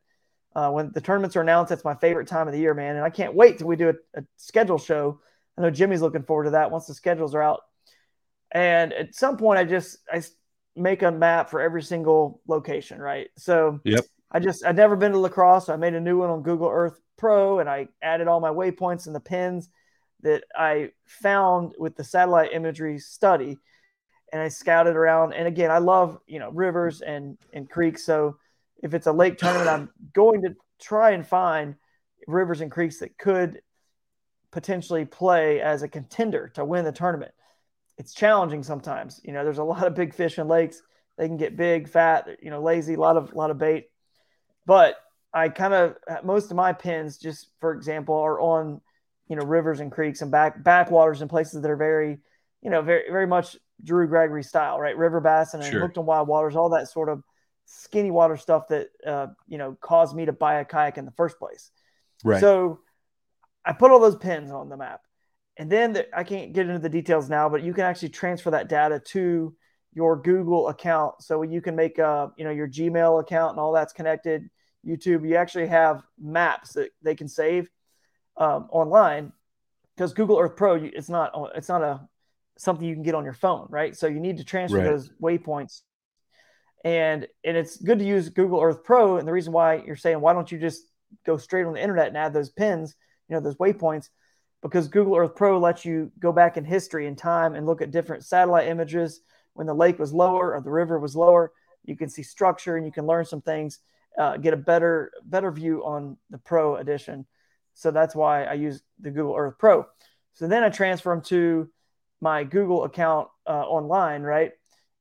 Uh, when the tournaments are announced, that's my favorite time of the year, man. And I can't wait till we do a, a schedule show. I know Jimmy's looking forward to that once the schedules are out. And at some point, I just I make a map for every single location, right? So Yep. I just I'd never been to La Crosse, so I made a new one on Google Earth Pro, and I added all my waypoints and the pins that I found with the satellite imagery study, and I scouted around. And again, I love you know rivers and and creeks, so if it's a lake tournament, I'm going to try and find rivers and creeks that could potentially play as a contender to win the tournament. It's challenging sometimes. You know, there's a lot of big fish in lakes. They can get big, fat, you know, lazy, a lot of lot of bait. But I kind of most of my pins, just for example, are on you know rivers and creeks and back backwaters and places that are very, you know, very very much Drew Gregory style, right? River bass and Sure. hooked on wild waters, all that sort of skinny water stuff that uh, you know caused me to buy a kayak in the first place. Right. So I put all those pins on the map. And then the, I can't get into the details now, but you can actually transfer that data to your Google account. So you can make uh, you know, your Gmail account and all that's connected. YouTube, you actually have maps that they can save um, online because Google Earth Pro, it's not it's not a something you can get on your phone, right? So you need to transfer Right. those waypoints, and and it's good to use Google Earth Pro. And the reason why you're saying why don't you just go straight on the internet and add those pins, you know, those waypoints, because Google Earth Pro lets you go back in history and time and look at different satellite images when the lake was lower or the river was lower. You can see structure and you can learn some things, uh, get a better better view on the Pro edition. So that's why I use the Google Earth Pro. So then I transfer them to my Google account uh, online, right?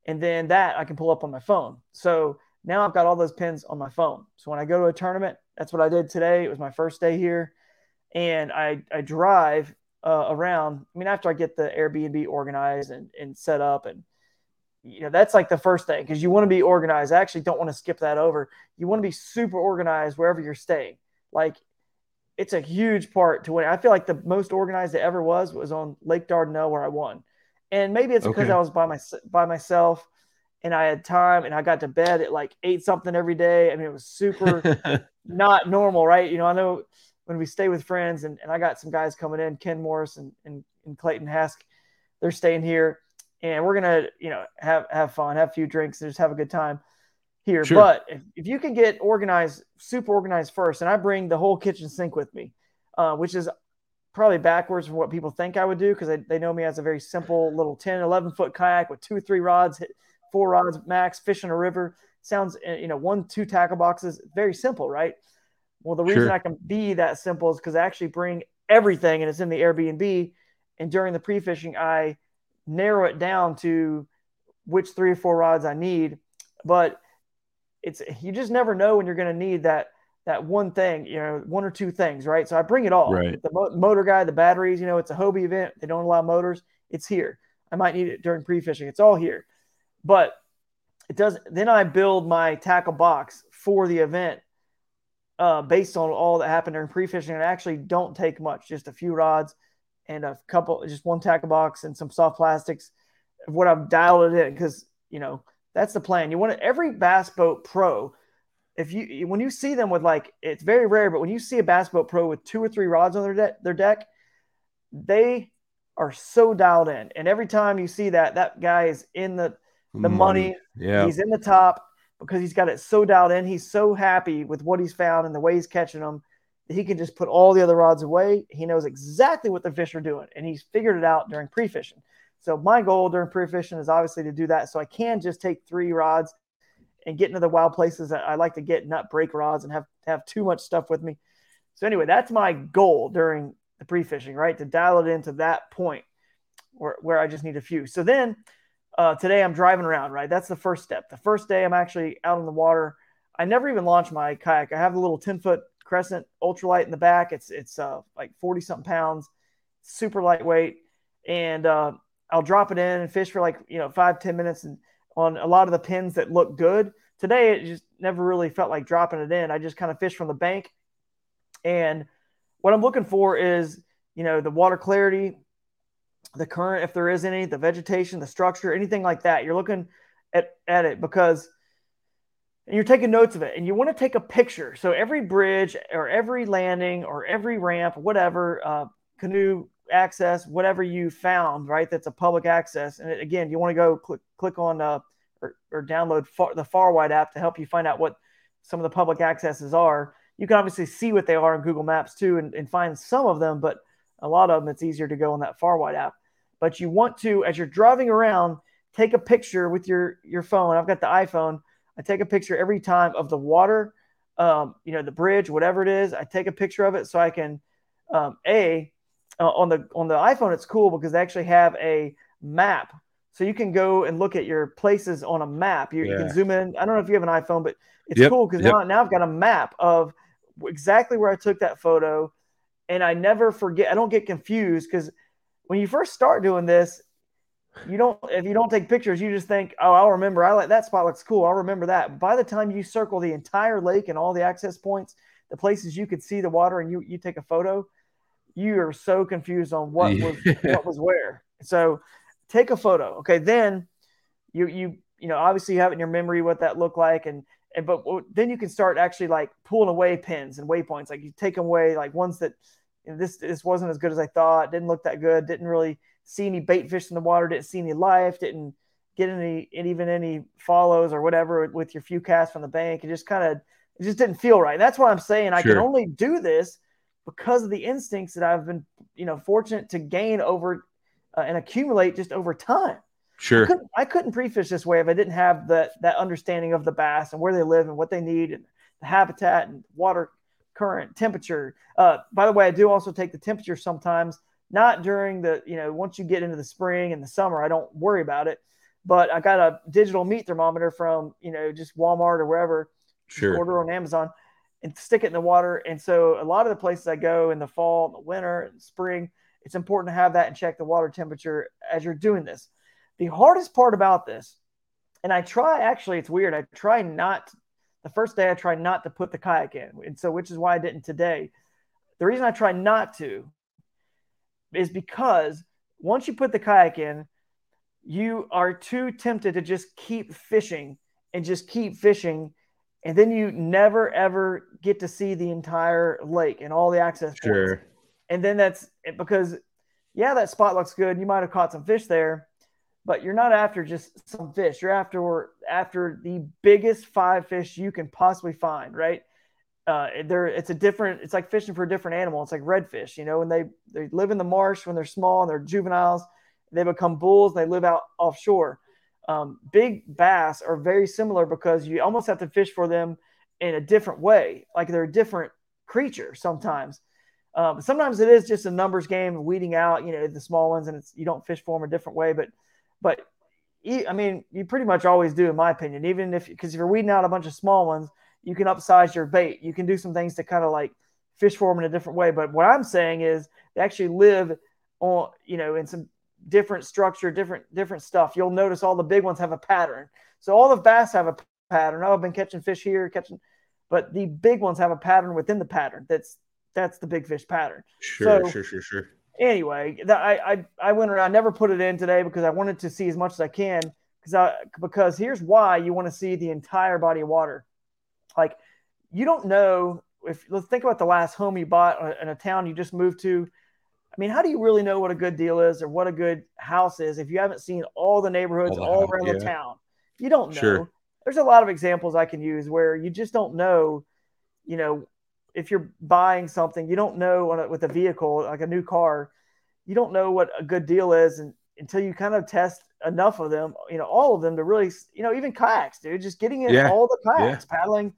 And then that I can pull up on my phone. So Now I've got all those pins on my phone. So when I go to a tournament, that's what I did today. It was my first day here, and I I drive uh, around. I mean, after I get the Airbnb organized and and set up, and you know that's like the first thing because you want to be organized. I actually don't want to skip that over. You want to be super organized wherever you're staying. Like it's a huge part to win. I feel like the most organized it ever was was on Lake Dardanelle where I won, and maybe it's because okay. I was by my by myself and I had time and I got to bed at like eight something every day. I mean, it was super not normal, right? You know, I know when we stay with friends and, and I got some guys coming in, Ken Morris and, and, and Clayton Hask, they're staying here and we're going to, you know, have, have fun, have a few drinks and just have a good time here. Sure. But if, if you can get organized, super organized first, and I bring the whole kitchen sink with me, uh, which is probably backwards from what people think I would do because they, they know me as a very simple little 10, 11 foot kayak with two three rods, four rods max, fishing a river. Sounds, eh, you know, one, two tackle boxes, very simple, right? Well, the reason sure. I can be that simple is because I actually bring everything and it's in the Airbnb. And during the pre fishing, I narrow it down to which three or four rods I need. But it's you just never know when you're going to need that that one thing, you know, one or two things, right? So I bring it all. Right. The mo- motor guy, the batteries, you know, it's a Hobie event. They don't allow motors. It's here. I might need it during pre fishing. It's all here. But it does. Then I build my tackle box for the event uh, based on all that happened during pre-fishing. And actually don't take much, just a few rods and a couple, just one tackle box and some soft plastics. Of what I've dialed it in because you know that's the plan. You want to, every bass boat pro. If you when you see them with like it's very rare, but when you see a bass boat pro with two or three rods on their deck, their deck, they are so dialed in. And every time you see that, that guy is in the the money. money. Yeah. He's in the top because he's got it so dialed in. He's so happy with what he's found and the way he's catching them that he can just put all the other rods away. He knows exactly what the fish are doing and he's figured it out during pre fishing. So my goal during pre fishing is obviously to do that. So I can just take three rods and get into the wild places that I like to get, not break rods and have have too much stuff with me. So anyway, that's my goal during the pre fishing, right? To dial it into that point where, where I just need a few. So then uh, today I'm driving around, right? That's the first step. The first day I'm actually out on the water. I never even launched my kayak. I have a little 10 foot crescent ultralight in the back. It's, it's uh, like 40 something pounds, super lightweight. And uh, I'll drop it in and fish for like, you know, five ten minutes and on a lot of the pins that look good. Today, it just never really felt like dropping it in. I just kind of fish from the bank. And what I'm looking for is, you know, the water clarity, the current, if there is any, the vegetation, the structure, anything like that. You're looking at, at it because you're taking notes of it and you want to take a picture. So every bridge or every landing or every ramp, whatever, uh, canoe access, whatever you found, right? That's a public access. And again, you want to go click, click on uh, or, or download far, the FarWide app to help you find out what some of the public accesses are. You can obviously see what they are in Google Maps too and, and find some of them, but a lot of them, it's easier to go on that FarWide app but you want to, as you're driving around, take a picture with your your phone. I've got the iPhone. I take a picture every time of the water, um, you know, the bridge, whatever it is. I take a picture of it so I can, um, a uh, on the on the iPhone. It's cool because they actually have a map, so you can go and look at your places on a map. You, yeah. you can zoom in. I don't know if you have an iPhone, but it's yep. cool because yep. now now I've got a map of exactly where I took that photo, and I never forget. I don't get confused because when you first start doing this, you don't if you don't take pictures, you just think, oh, I'll remember. I like that spot looks cool. I'll remember that. By the time you circle the entire lake and all the access points, the places you could see the water, and you you take a photo, you are so confused on what was what was where. So take a photo. Okay, then you you you know obviously you have it in your memory what that looked like, and and but then you can start actually like pulling away pins and waypoints. Like you take them away like ones that this this wasn't as good as I thought. Didn't look that good. Didn't really see any bait fish in the water. Didn't see any life. Didn't get any even any follows or whatever with your few casts from the bank. It just kind of it just didn't feel right. And that's why I'm saying I can only do this because of the instincts that I've been you know fortunate to gain over uh, and accumulate just over time. Sure. I couldn't, I couldn't pre-fish this way if I didn't have that that understanding of the bass and where they live and what they need and the habitat and water current temperature. Uh, by the way, I do also take the temperature sometimes, not during the, you know, once you get into the spring and the summer, I don't worry about it. but I got a digital meat thermometer from you know just Walmart or wherever. Sure. Order on Amazon and stick it in the water. And so a lot of the places I go in the fall, in the winter, and spring, it's important to have that and check the water temperature as you're doing this. The hardest part about this, and I try actually, it's weird. I try not the first day I try not to put the kayak in. And so which is why I didn't today. The reason I try not to is because once you put the kayak in, you are too tempted to just keep fishing and just keep fishing and then you never ever get to see the entire lake and all the access Sure. points. And then that's because, yeah, that spot looks good. You might have caught some fish there, but you're not after just some fish. You're after after the biggest five fish you can possibly find, right? Uh, there, it's a different. It's like fishing for a different animal. It's like redfish, you know, when they they live in the marsh when they're small and they're juveniles, they become bulls. They live out offshore um, big bass are very similar because you almost have to fish for them in a different way. Like they're a different creature sometimes. Um, sometimes it is just a numbers game, weeding out, you know, the small ones, and it's you don't fish for them a different way. But, but I mean, you pretty much always do, in my opinion. Even if because if you're weeding out a bunch of small ones, you can upsize your bait. You can do some things to kind of like fish for them in a different way. But what I'm saying is they actually live on, you know, in some different structure, different different stuff. You'll notice all the big ones have a pattern. So all the bass have a pattern. Oh, I've been catching fish here, catching, but the big ones have a pattern within the pattern. That's that's the big fish pattern. Sure, so, sure, sure, sure. Anyway, I, I I went around. I never put it in today because I wanted to see as much as I can. Because I because here's why you want to see the entire body of water. Like you don't know if let's think about the last home you bought uh, in a town you just moved to I mean, how do you really know what a good deal is or what a good house is if you haven't seen all the neighborhoods all, the all around yeah. the town? You don't know. Sure. There's a lot of examples I can use where you just don't know, you know, if you're buying something, you don't know a, with a vehicle, like a new car, you don't know what a good deal is and, until you kind of test enough of them, you know, all of them to really, you know, even kayaks, dude, just getting in yeah. all the kayaks, yeah. paddling.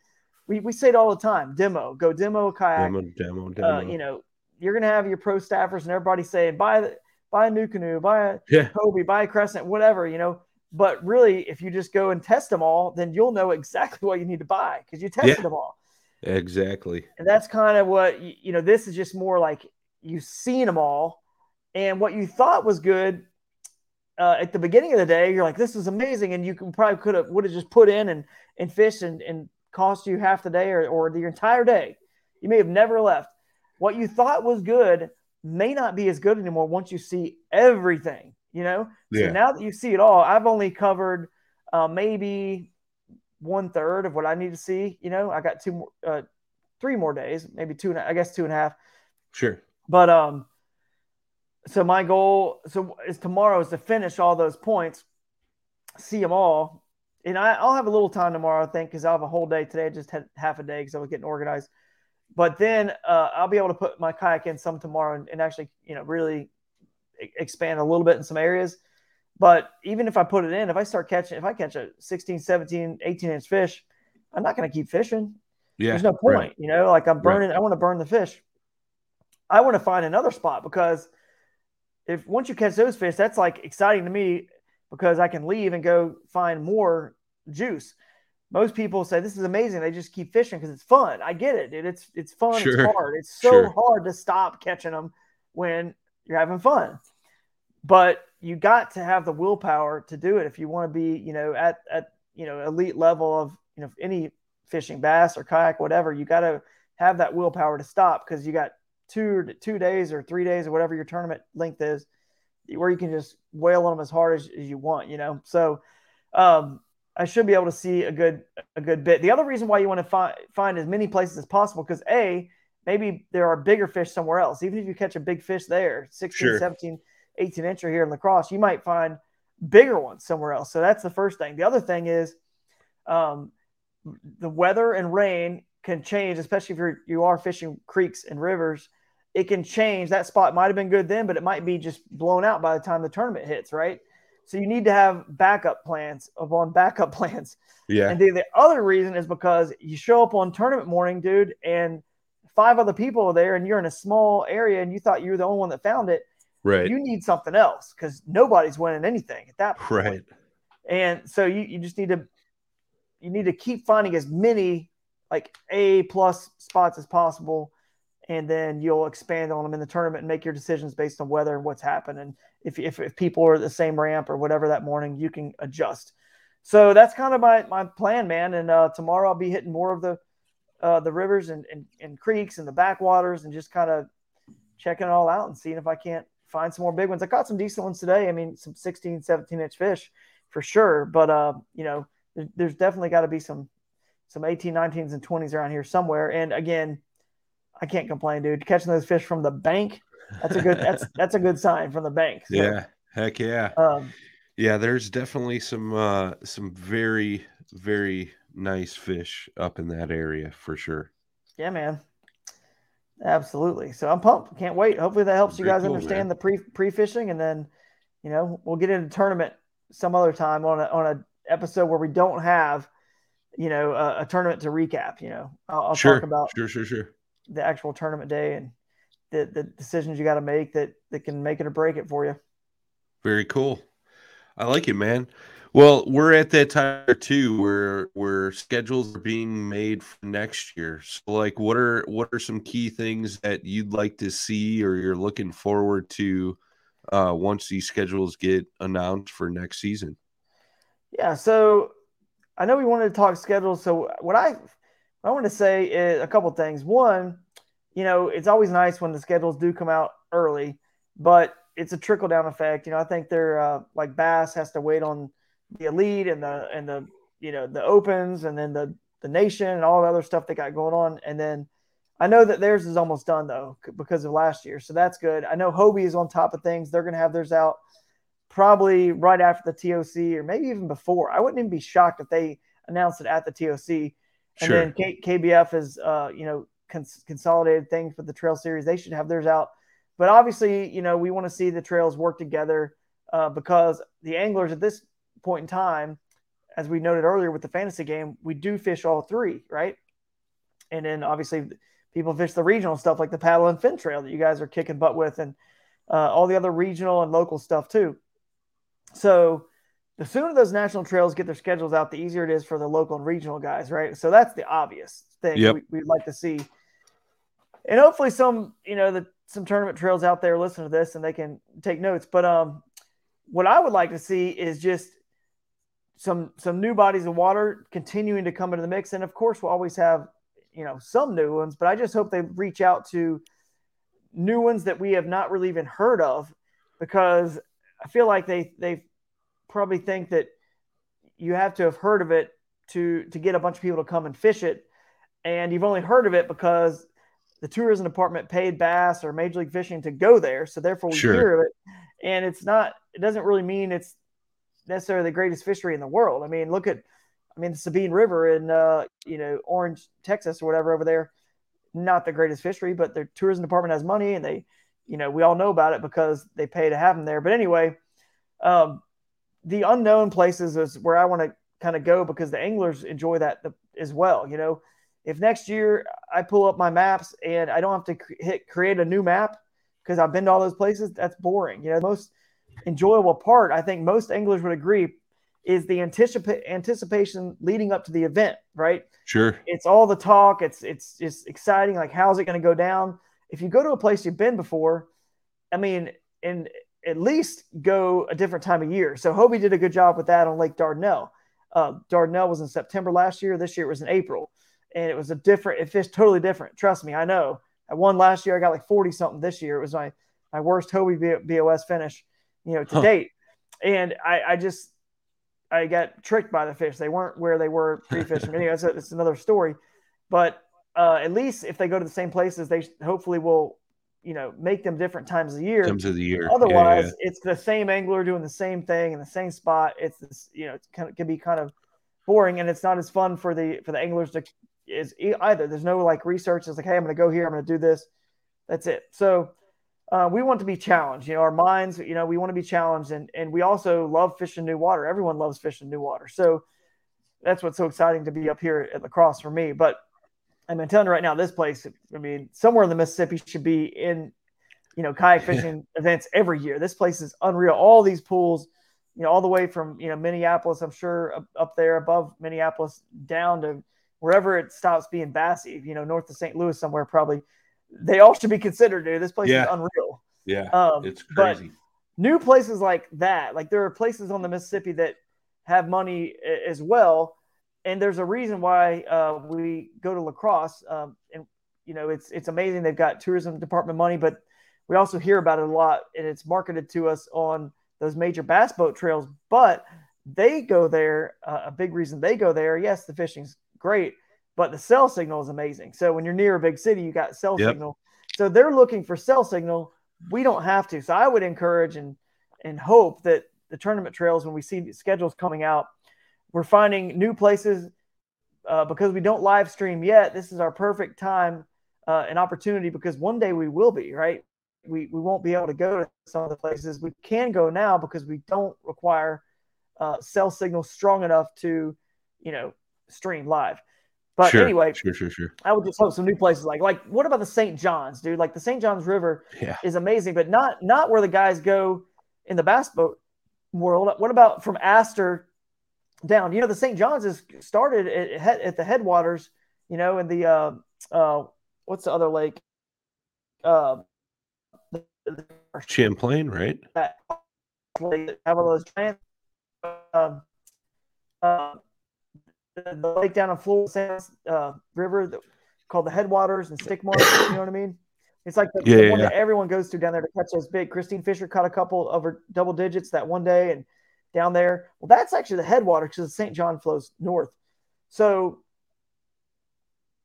We, we say it all the time, demo, go demo a kayak. Demo, demo, demo. Uh, you know, you're going to have your pro staffers and everybody saying buy the buy a NuCanoe, buy a yeah. Hobie, buy a Crescent, whatever, you know. But really, if you just go and test them all, then you'll know exactly what you need to buy because you tested yeah. them all. Exactly. And that's kind of what you know. This is just more like you've seen them all, and what you thought was good uh, at the beginning of the day, you're like, "This is amazing," and you can probably could have would have just put in and and fish and and cost you half the day or or the entire day. You may have never left what you thought was good may not be as good anymore once you see everything, you know? Yeah. So now that you see it all, I've only covered uh, maybe one third of what I need to see. You know, I got two more, uh, three more days, maybe two and I guess two and a half. Sure. But, um, so my goal so is tomorrow is to finish all those points, see them all. And I, will have a little time tomorrow, I think, because I'll have a whole day today. I just had half a day because I was getting organized. But then uh, I'll be able to put my kayak in some tomorrow and, and actually, you know, really expand a little bit in some areas. But even if I put it in, if I start catching, if I catch a 16, 17, 18 inch fish, I'm not going to keep fishing. Yeah. There's no point, right. you know, like I'm burning, right. I want to burn the fish. I want to find another spot because if once you catch those fish, that's like exciting to me because I can leave and go find more juice most people say this is amazing. They just keep fishing because it's fun. I get it, dude. It's it's fun. Sure. It's hard. It's so sure. hard to stop catching them when you're having fun. But you got to have the willpower to do it if you want to be, you know, at at you know elite level of you know any fishing, bass or kayak, whatever. You got to have that willpower to stop because you got two two days or three days or whatever your tournament length is, where you can just whale on them as hard as, as you want. You know, so. Um, I should be able to see a good a good bit. The other reason why you want to find find as many places as possible because a maybe there are bigger fish somewhere else. Even if you catch a big fish there, 16, sure. 17, 18 incher here in La Crosse, you might find bigger ones somewhere else. So that's the first thing. The other thing is um, the weather and rain can change, especially if you're you are fishing creeks and rivers. It can change. That spot might have been good then, but it might be just blown out by the time the tournament hits, right? So you need to have backup plans upon backup plans. Yeah. And the, the other reason is because you show up on tournament morning, dude, and five other people are there, and you're in a small area, and you thought you were the only one that found it. Right. You need something else because nobody's winning anything at that point. Right. And so you, you just need to you need to keep finding as many like A plus spots as possible, and then you'll expand on them in the tournament and make your decisions based on weather and what's happened. If if, if people are at the same ramp or whatever that morning, you can adjust. So that's kind of my my plan, man. And uh, tomorrow I'll be hitting more of the uh, the rivers and, and, and creeks and the backwaters and just kind of checking it all out and seeing if I can't find some more big ones. I caught some decent ones today. I mean, some 16, 17 inch fish for sure. But, uh, you know, there, there's definitely got to be some, some 18, 19s and 20s around here somewhere. And again, I can't complain, dude. Catching those fish from the bank, that's a good, that's, that's a good sign from the bank. So, yeah. Heck yeah. Um, yeah. There's definitely some, uh, some very, very nice fish up in that area for sure. Yeah, man. Absolutely. So I'm pumped. Can't wait. Hopefully that helps you guys cool, understand man. the pre pre fishing, and then you know we'll get into tournament some other time on a on a episode where we don't have you know a, a tournament to recap. You know, I'll, I'll sure. talk about sure, sure, sure the actual tournament day and the the decisions you got to make that that can make it or break it for you. Very cool. I like it, man. Well, we're at that time too where where schedules are being made for next year. So like what are what are some key things that you'd like to see or you're looking forward to uh once these schedules get announced for next season? Yeah, so I know we wanted to talk schedules. So what I I want to say is a couple things. One, you know, it's always nice when the schedules do come out early, but it's a trickle down effect. You know, I think they're uh, like Bass has to wait on the elite and the and the you know the opens and then the the nation and all the other stuff they got going on and then I know that theirs is almost done though because of last year, so that's good. I know Hobie is on top of things; they're going to have theirs out probably right after the TOC or maybe even before. I wouldn't even be shocked if they announced it at the TOC. And sure. then K- KBF is, uh, you know, cons- consolidated thing for the Trail Series. They should have theirs out. But obviously, you know, we want to see the trails work together uh, because the anglers at this point in time, as we noted earlier with the fantasy game, we do fish all three, right? And then obviously people fish the regional stuff like the paddle and fin trail that you guys are kicking butt with, and uh, all the other regional and local stuff too. So the sooner those national trails get their schedules out, the easier it is for the local and regional guys, right? So that's the obvious thing yep. we, would like to see. And hopefully some, you know, the some tournament trails out there listen to this and they can take notes. But um what I would like to see is just some some new bodies of water continuing to come into the mix, and of course we'll always have you know some new ones, but I just hope they reach out to new ones that we have not really even heard of, because I feel like they they probably think that you have to have heard of it to to get a bunch of people to come and fish it, and you've only heard of it because the tourism department paid Bass or Major League Fishing to go there, so therefore we sure. hear of it, and it's not. It doesn't really mean it's necessarily the greatest fishery in the world. I mean, look at, I mean, the Sabine River in, uh, you know, Orange, Texas or whatever over there. Not the greatest fishery, but their tourism department has money and they, you know, we all know about it because they pay to have them there. But anyway, um, the unknown places is where I want to kind of go because the anglers enjoy that as well. You know, if next year I pull up my maps and I don't have to hit create a new map because I've been to all those places, that's boring. You know, the most enjoyable part, I think most anglers would agree, is the anticipa- anticipation leading up to the event, right? Sure. It's all the talk. It's it's just exciting. Like, how's it going to go down? If you go to a place you've been before, I mean, and at least go a different time of year. So Hobie did a good job with that on Lake Dardanelle. Uh, Dardanelle was in September last year. This year it was in April, and it was a different. It fished totally different. Trust me, I know. I won last year. I got like forty something this year. It was my my worst Hobie BOS finish you know, to huh. date. And I, I just, I got tricked by the fish. They weren't where they were pre-fishing. anyway, that's, that's another story. But uh, at least if they go to the same places, they hopefully will, you know, make them different times of the year. Times of the year. Otherwise, yeah, yeah. it's the same angler doing the same thing in the same spot. It's this, you know, it of, can be kind of boring, and it's not as fun for the for the anglers to is either. There's no like research. It's like, hey, I'm going to go here. I'm going to do this. That's it. So uh, we want to be challenged. You know, our minds, you know, we want to be challenged, and and we also love fishing new water. Everyone loves fishing new water, so that's what's so exciting to be up here at La Crosse for me. But I mean, telling you right now, this place, I mean, somewhere in the Mississippi should be in, you know, kayak fishing events every year. This place is unreal. All these pools, you know, all the way from you know Minneapolis, I'm sure up, up there above Minneapolis down to wherever it stops being bassy, you know, north of St. Louis somewhere probably. They all should be considered, dude. This place Yeah. is unreal. Yeah, Um, it's crazy. new places like that, like there are places on the Mississippi that have money as well, and there's a reason why uh, we go to La Crosse. Um, and you know, it's it's amazing they've got tourism department money, but we also hear about it a lot, and it's marketed to us on those major bass boat trails. But they go there. Uh, a big reason they go there. Yes, the fishing's great, but the cell signal is amazing. So when you're near a big city, you got cell Yep. signal. So they're looking for cell signal. We don't have to. So I would encourage and and hope that the tournament trails, when we see schedules coming out, we're finding new places uh, because we don't live stream yet. This is our perfect time uh, and opportunity because one day we will be right. We we won't be able to go to some of the places we can go now because we don't require uh, cell signal strong enough to, you know, stream live. But sure, anyway, sure, sure, sure. I would just hope some new places like like what about the St. John's, dude? Like the St. John's River Yeah, is amazing, but not not where the guys go in the bass boat world. What about from Astor down? You know, the St. John's is started at, at the headwaters. You know, in the uh, uh, what's the other lake? Uh, Champlain, right? that have all those giant. Um, uh, the, the lake down in Florida Sands, uh, River that, called the Headwaters and Stick Marsh. you know what I mean? It's like the, Yeah, the yeah, one yeah. that everyone goes to down there to catch those big. Kristine Fischer caught a couple over double digits that one day, and down there. Well, that's actually the headwater because the St. John flows north. So,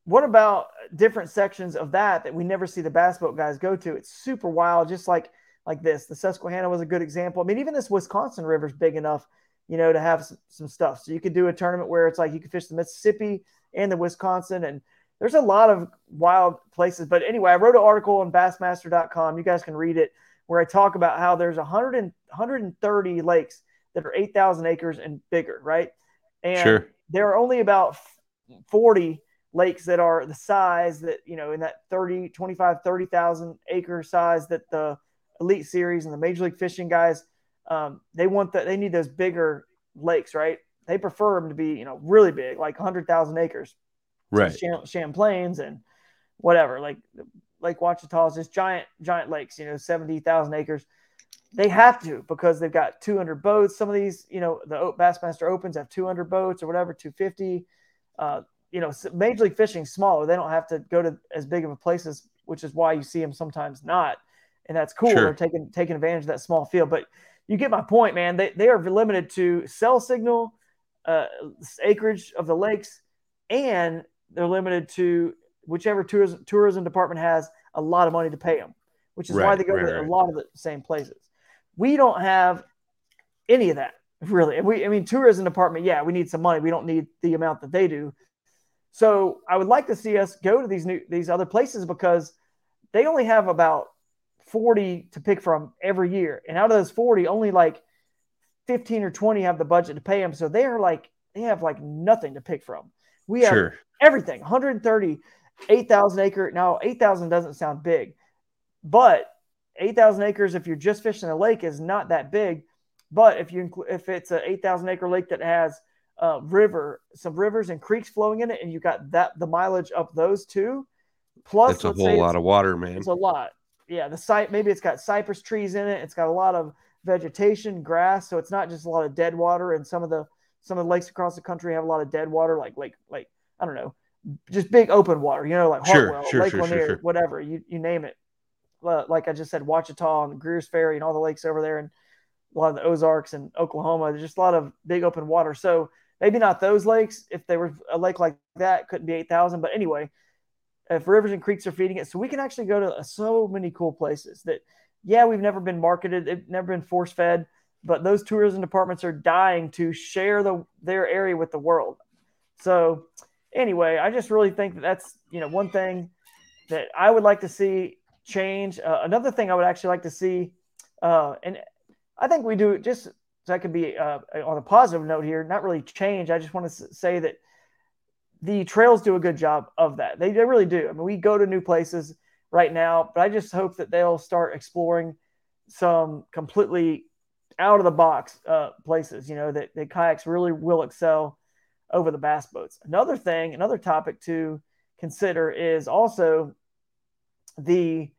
what about different sections of that that we never see the bass boat guys go to? It's super wild, just like like this. The Susquehanna was a good example. I mean, even this Wisconsin river is big enough, you know, to have some, some stuff. So you could do a tournament where it's like you could fish the Mississippi and the Wisconsin, and there's a lot of wild places. But anyway, I wrote an article on Bassmaster.com. You guys can read it where I talk about how there's 100 and, 130 lakes that are 8,000 acres and bigger, right? And Sure. there are only about 40 lakes that are the size that, you know, in that 30, 25, 30,000 acre size that the Elite Series and the Major League Fishing guys, um, they want that, they need those bigger lakes, right? They prefer them to be, you know, really big, like 100,000 acres. Right. Cham- Champlain's and whatever, like Lake Ouachita is just giant, giant lakes, you know, 70,000 acres. They have to because they've got 200 boats. Some of these, you know, the Bassmaster Opens have 200 boats or whatever, 250. Uh, you know, Major League Fishing smaller. They don't have to go to as big of a places, which is why you see them sometimes not. And that's cool. Sure. They're taking taking advantage of that small field. But you get my point, man. They they are limited to cell signal, uh, acreage of the lakes, and they're limited to whichever tourism tourism department has a lot of money to pay them, which is why they go right, to right. a lot of the same places. We don't have any of that really. And we, I mean, tourism department, yeah, we need some money. We don't need the amount that they do. So I would like to see us go to these new these other places because they only have about 40 to pick from every year. And out of those 40, only like 15 or 20 have the budget to pay them. So they are like, they have like nothing to pick from. We have Sure. everything 130, 8,000 acre. Now, 8,000 doesn't sound big, but 8,000 acres, if you're just fishing a lake, is not that big. But if you include, if it's an 8,000 acre lake that has uh, river, some rivers and creeks flowing in it, and you got that the mileage of those two, plus That's a whole lot of water, man. it's a lot. Yeah, the site maybe it's got cypress trees in it. It's got a lot of vegetation, grass, so it's not just a lot of dead water. And some of the some of the lakes across the country have a lot of dead water, like like like I don't know, just big open water. You know, like Hartwell, sure, Lake sure, sure, Lanier, sure. whatever you you name it. Uh, Like I just said, Ouachita and Greer's Ferry and all the lakes over there, and a lot of the Ozarks and Oklahoma. There's just a lot of big open water. So maybe not those lakes. If they were a lake like that, couldn't be eight thousand. But anyway, if rivers and creeks are feeding it, so we can actually go to so many cool places that, yeah, we've never been marketed, they've never been force fed, but those tourism departments are dying to share the their area with the world. So anyway, I just really think that that's you know one thing that I would like to see change. Uh, another thing I would actually like to see, uh, and I think we do just so I could be uh, on a positive note here, not really change. I just want to say that the trails do a good job of that. They, they really do. I mean, we go to new places right now, but I just hope that they'll start exploring some completely out of the box uh, places, you know, that, that kayaks really will excel over the bass boats. Another thing, another topic to consider is also the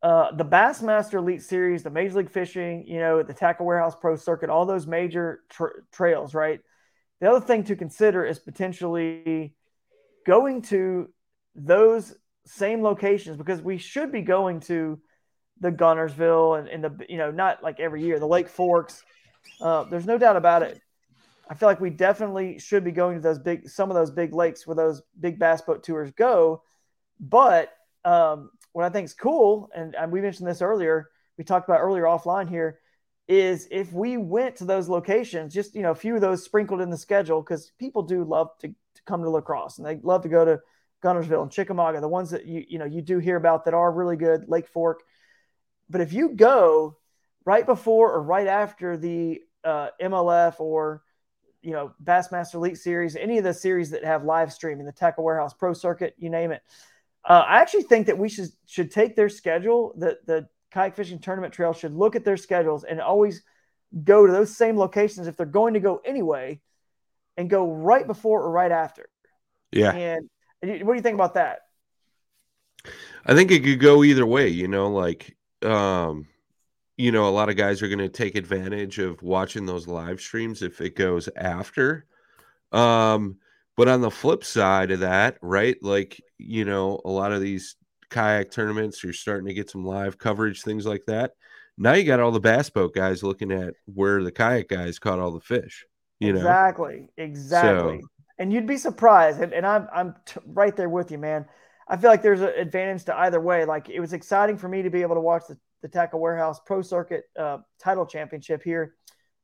uh, the Bassmaster Elite Series, the Major League Fishing, you know, the Tackle Warehouse Pro Circuit, all those major tra- trails, right? The other thing to consider is potentially going to those same locations because we should be going to the Guntersville and, and the, you know, not like every year, the Lake Forks. Uh, there's no doubt about it. I feel like we definitely should be going to those big, some of those big lakes where those big bass boat tours go. But um, what I think is cool, and, and we mentioned this earlier, we talked about earlier offline here, is if we went to those locations, just you know, a few of those sprinkled in the schedule, because people do love to, to come to La Crosse and they love to go to Guntersville and Chickamauga, the ones that you you know you do hear about that are really good, Lake Fork. But if you go right before or right after the uh, MLF or you know Bassmaster Elite Series, any of the series that have live streaming, the Tackle Warehouse Pro Circuit, you name it, uh, I actually think that we should should take their schedule. The the kayak fishing tournament trail should look at their schedules and always go to those same locations if they're going to go anyway, and go right before or right after. Yeah. And what do you think about that? I think it could go either way. You know, like um, you know, a lot of guys are going to take advantage of watching those live streams if it goes after. Um, but on the flip side of that, right? Like, you know, a lot of these kayak tournaments, you're starting to get some live coverage, things like that. Now you got all the bass boat guys looking at where the kayak guys caught all the fish. You know exactly, exactly. So, and you'd be surprised, and, and I'm I'm t- right there with you, man. I feel like there's an advantage to either way. Like it was exciting for me to be able to watch the, the Tackle Warehouse Pro Circuit uh, Title Championship here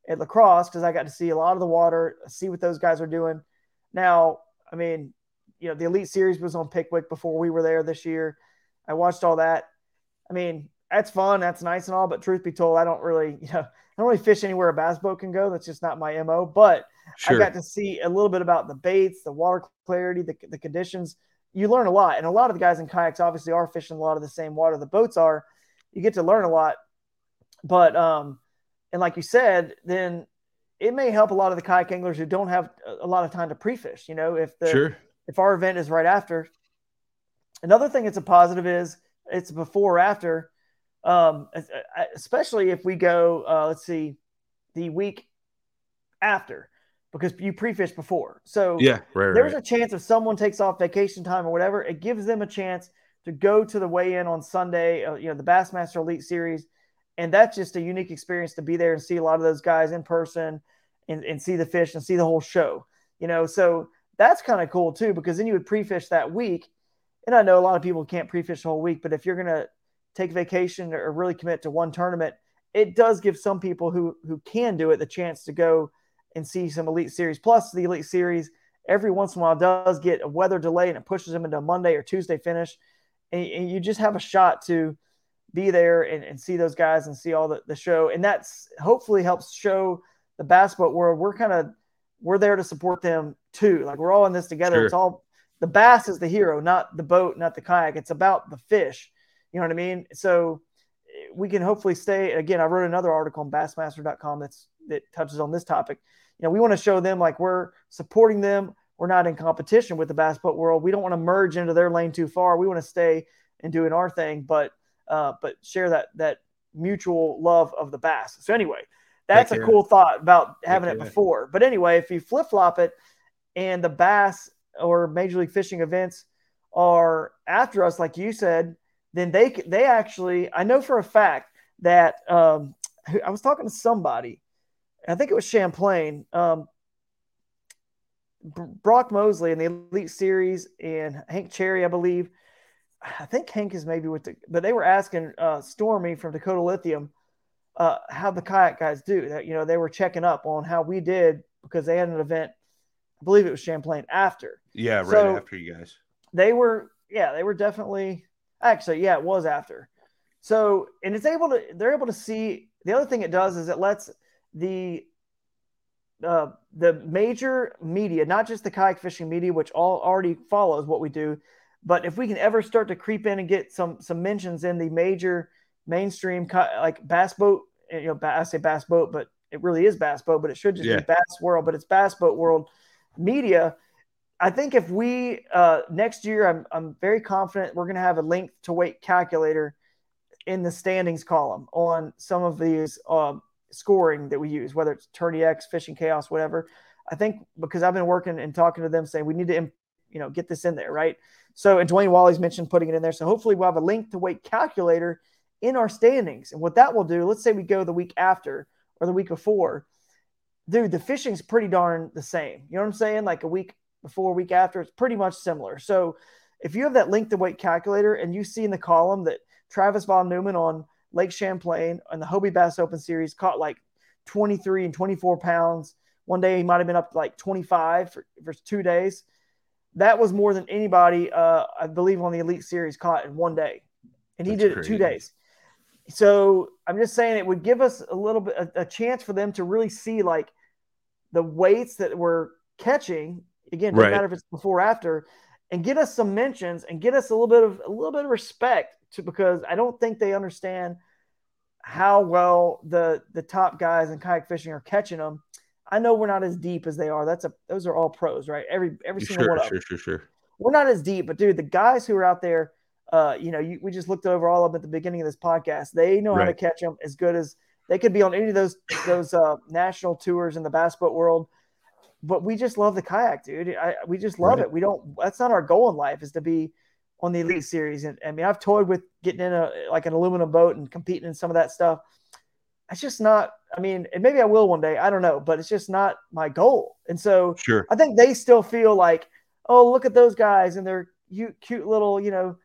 at La Crosse because I got to see a lot of the water, see what those guys are doing. Now, I mean, you know, the Elite Series was on Pickwick before we were there this year. I watched all that. I mean, that's fun, that's nice and all, but truth be told, I don't really, you know, I don't really fish anywhere a bass boat can go. That's just not my mo. But sure. I got to see a little bit about the baits, the water clarity, the, the conditions. You learn a lot, and a lot of the guys in kayaks obviously are fishing a lot of the same water the boats are. You get to learn a lot, but um, and like you said, then it may help a lot of the kayak anglers who don't have a lot of time to pre-fish. You know, if the sure. if our event is right after. Another thing that's a positive is it's before or after, um, especially if we go. Uh, let's see, the week after because you pre-fish before. So yeah, right, there's right. a chance if someone takes off vacation time or whatever, it gives them a chance to go to the weigh-in on Sunday. Uh, you know, the Bassmaster Elite Series and that's just a unique experience to be there and see a lot of those guys in person and, and see the fish and see the whole show you know so that's kind of cool too because then you would pre-fish that week and i know a lot of people can't pre-fish the whole week but if you're going to take vacation or really commit to one tournament it does give some people who who can do it the chance to go and see some elite series plus the elite series every once in a while does get a weather delay and it pushes them into a monday or tuesday finish and, and you just have a shot to be there and, and see those guys and see all the, the show. And that's hopefully helps show the basketball world we're kind of we're there to support them too. Like we're all in this together. Sure. It's all the bass is the hero, not the boat, not the kayak. It's about the fish. You know what I mean? So we can hopefully stay again. I wrote another article on bassmaster.com that's that touches on this topic. You know, we want to show them like we're supporting them. We're not in competition with the bass boat world. We don't want to merge into their lane too far. We want to stay and doing our thing, but uh, but share that that mutual love of the bass. So anyway, that's a cool thought about having it before. But anyway, if you flip flop it and the bass or major league fishing events are after us, like you said, then they they actually I know for a fact that um, I was talking to somebody, I think it was Champlain, um, Brock Mosley in the Elite Series and Hank Cherry, I believe I think Hank is maybe with the, but they were asking uh, Stormy from Dakota Lithium uh, how the kayak guys do. That you know they were checking up on how we did because they had an event. Believe it was Champlain after. Yeah, right so after you guys. They were, yeah, they were definitely actually, yeah, it was after. So, and it's able to, they're able to see. The other thing it does is it lets the uh, the major media, not just the kayak fishing media, which all already follows what we do, but if we can ever start to creep in and get some some mentions in the major mainstream like bass boat you know, I say Bass Boat, but it really is Bass Boat, but it should just Yeah. be Bass World, but it's Bass Boat World Media. I think if we uh, next year, I'm I'm very confident we're going to have a length to weight calculator in the standings column on some of these um, scoring that we use, whether it's TourneyX, Fishing Chaos, whatever. I think because I've been working and talking to them, saying we need to, you know, get this in there, right? So, and Dwayne Wally's mentioned putting it in there. So hopefully we'll have a length to weight calculator in our standings. And what that will do, let's say we go the week after or the week before, dude, the fishing's pretty darn the same. You know what I'm saying? Like a week before, week after, it's pretty much similar. So if you have that length to weight calculator and you see in the column that Travis Von Newman on Lake Champlain and the Hobie Bass Open Series caught like 23 and 24 pounds. One day he might have been up to like 25 for, for two days. That was more than anybody, uh, I believe, on the Elite Series caught in one day. And he That's did it two days. So I'm just saying it would give us a little bit a, a chance for them to really see like the weights that we're catching. Again, doesn't Right. matter if it's before or after, and get us some mentions and get us a little bit of a little bit of respect to because I don't think they understand how well the the top guys in kayak fishing are catching them. I know we're not as deep as they are. That's a those are all pros, right? Every every single Sure, one sure, sure, sure. we're not as deep, but dude, the guys who are out there, uh, you know, you, we just looked over all of them at the beginning of this podcast. They know how to catch them as good as they could be on any of those those uh, national tours in the bass boat world. But we just love the kayak, dude. I, we just love Right. it. We don't. That's not our goal in life is to be on the elite series. And I mean, I've toyed with getting in a like an aluminum boat and competing in some of that stuff. It's just not. I mean, and maybe I will one day. I don't know, but it's just not my goal. And so Sure. I think they still feel like, oh, look at those guys and their cute, cute little, you know,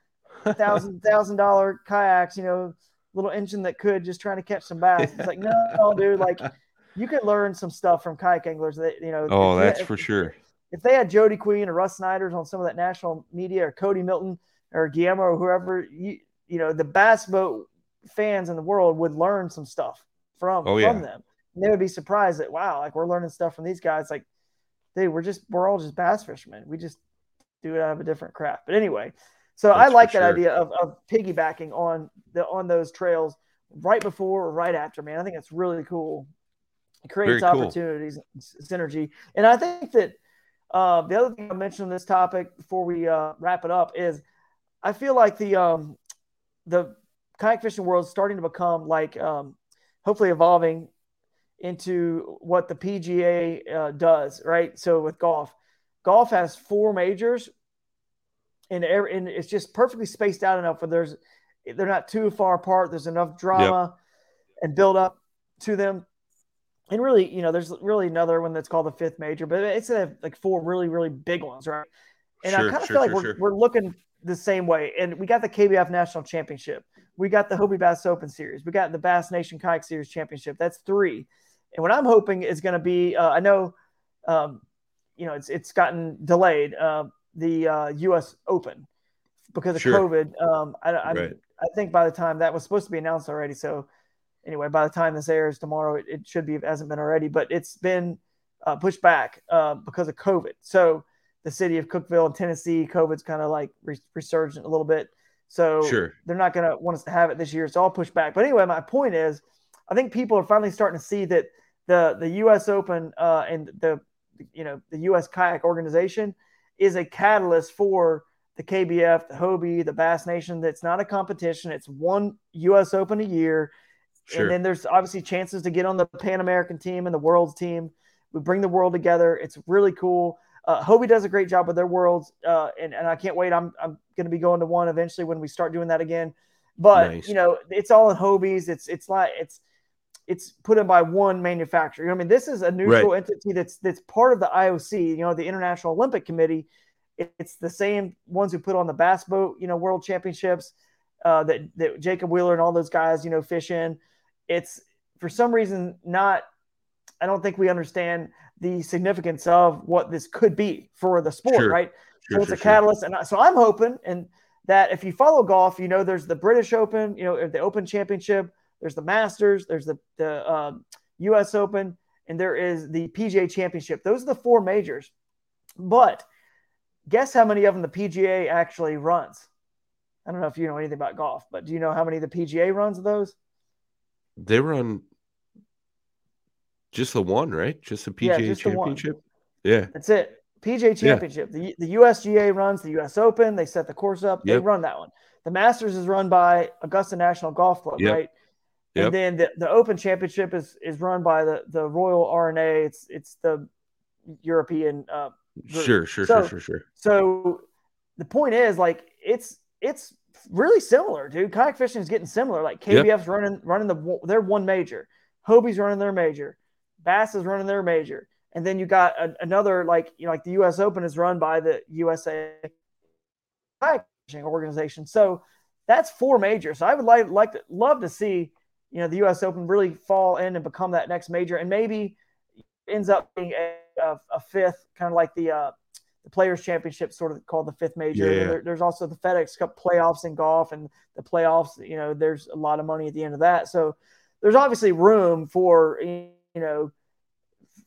thousand thousand dollar kayaks, you know, little engine that could just trying to catch some bass. It's like, no, no, dude, like you could learn some stuff from kayak anglers that you know. Oh, that's if- for sure. If they had Jody Queen or Russ Snyder's on some of that national media or Cody Milton or Guillermo or whoever, you you know, the bass boat fans in the world would learn some stuff from Oh, from yeah. them. And they would be surprised that wow, like we're learning stuff from these guys. Like, dude, we're just we're all just bass fishermen. We just do it out of a different craft. But anyway, so I like that sure. idea of, of piggybacking on the on those trails right before or right after, man. I think it's really cool. It creates cool. opportunities, and synergy, and I think that uh, the other thing I mentioned on this topic before we uh, wrap it up is I feel like the um, the kayak fishing world is starting to become like um, hopefully evolving into what the PGA uh, does, right? So with golf, golf has four majors, and, every, and it's just perfectly spaced out enough where there's they're not too far apart. There's enough drama and build up to them. And really, you know, there's really another one that's called the fifth major, but it's like four really, really big ones, right? And I kind of sure, feel like sure, we're, sure. we're looking the same way. And we got the KBF National Championship. We got the Hobie Bass Open Series. We got the Bass Nation Kayak Series Championship. That's three. And what I'm hoping is going to be, uh, I know, um, you know, it's it's gotten delayed. Uh, the uh, U.S. Open because of Sure. COVID. Um, I, I, Right. I think by the time that was supposed to be announced already. So anyway, by the time this airs tomorrow, it, it should be it hasn't been already, but it's been uh, pushed back uh, because of COVID. So the city of Cookeville in Tennessee, COVID's kind of like re- resurgent a little bit. So Sure. they're not going to want us to have it this year. It's all pushed back. But anyway, my point is, I think people are finally starting to see that the the U.S. Open uh, and the you know the U.S. Kayak Organization is a catalyst for the KBF, the Hobie, the Bass Nation. That's not a competition. It's one U.S. Open a year, Sure. and then there's obviously chances to get on the Pan American team and the Worlds team. We bring the world together. It's really cool. Uh, Hobie does a great job with their worlds, uh, and and I can't wait. I'm I'm going to be going to one eventually when we start doing that again. But Nice. you know, it's all in Hobies. It's it's like it's it's put in by one manufacturer. You know, I mean, this is a neutral entity that's that's part of the IOC. You know, the International Olympic Committee. It- It's the same ones who put on the bass boat, you know, World Championships uh, that that Jacob Wheeler and all those guys, you know, fish in. It's for some reason not. I don't think we understand the significance of what this could be for the sport, Sure. right? Sure, so it's sure, a catalyst, and I- so I'm hoping and that if you follow golf, you know there's the British Open, you know the Open Championship, there's the Masters, there's the the um, U.S. Open, and there is the PGA Championship. Those are the four majors. But guess how many of them the PGA actually runs? I don't know if you know anything about golf, but do you know how many the PGA runs of those? They run Just the one, right? Just the PGA Yeah, just the. Championship. Yeah. That's it. PGA Championship. The the USGA runs the US Open. They set the course up. They run that one. The Masters is run by Augusta National Golf Club, Yep. right? Yep. And then the, the Open Championship is is run by the the Royal R&A. It's it's the European. Uh, group. Sure, sure, So- sure, sure, sure. so the point is, like, it's it's really similar, dude. Kayak fishing is getting similar. Like Yep. KBF's running running the their one major, Hobie's running their major, Bass is running their major, and then you got a, another like you know like the U.S. Open is run by the USA Kayak Fishing Organization. So that's four majors. So I would like like to love to see you know the U.S. Open really fall in and become that next major, and maybe ends up being a, a, a fifth, kind of like the uh, the Players Championship, sort of called the fifth major. Yeah. There- there's also the FedEx Cup playoffs in golf, and the playoffs. You know, there's a lot of money at the end of that. So there's obviously room for you know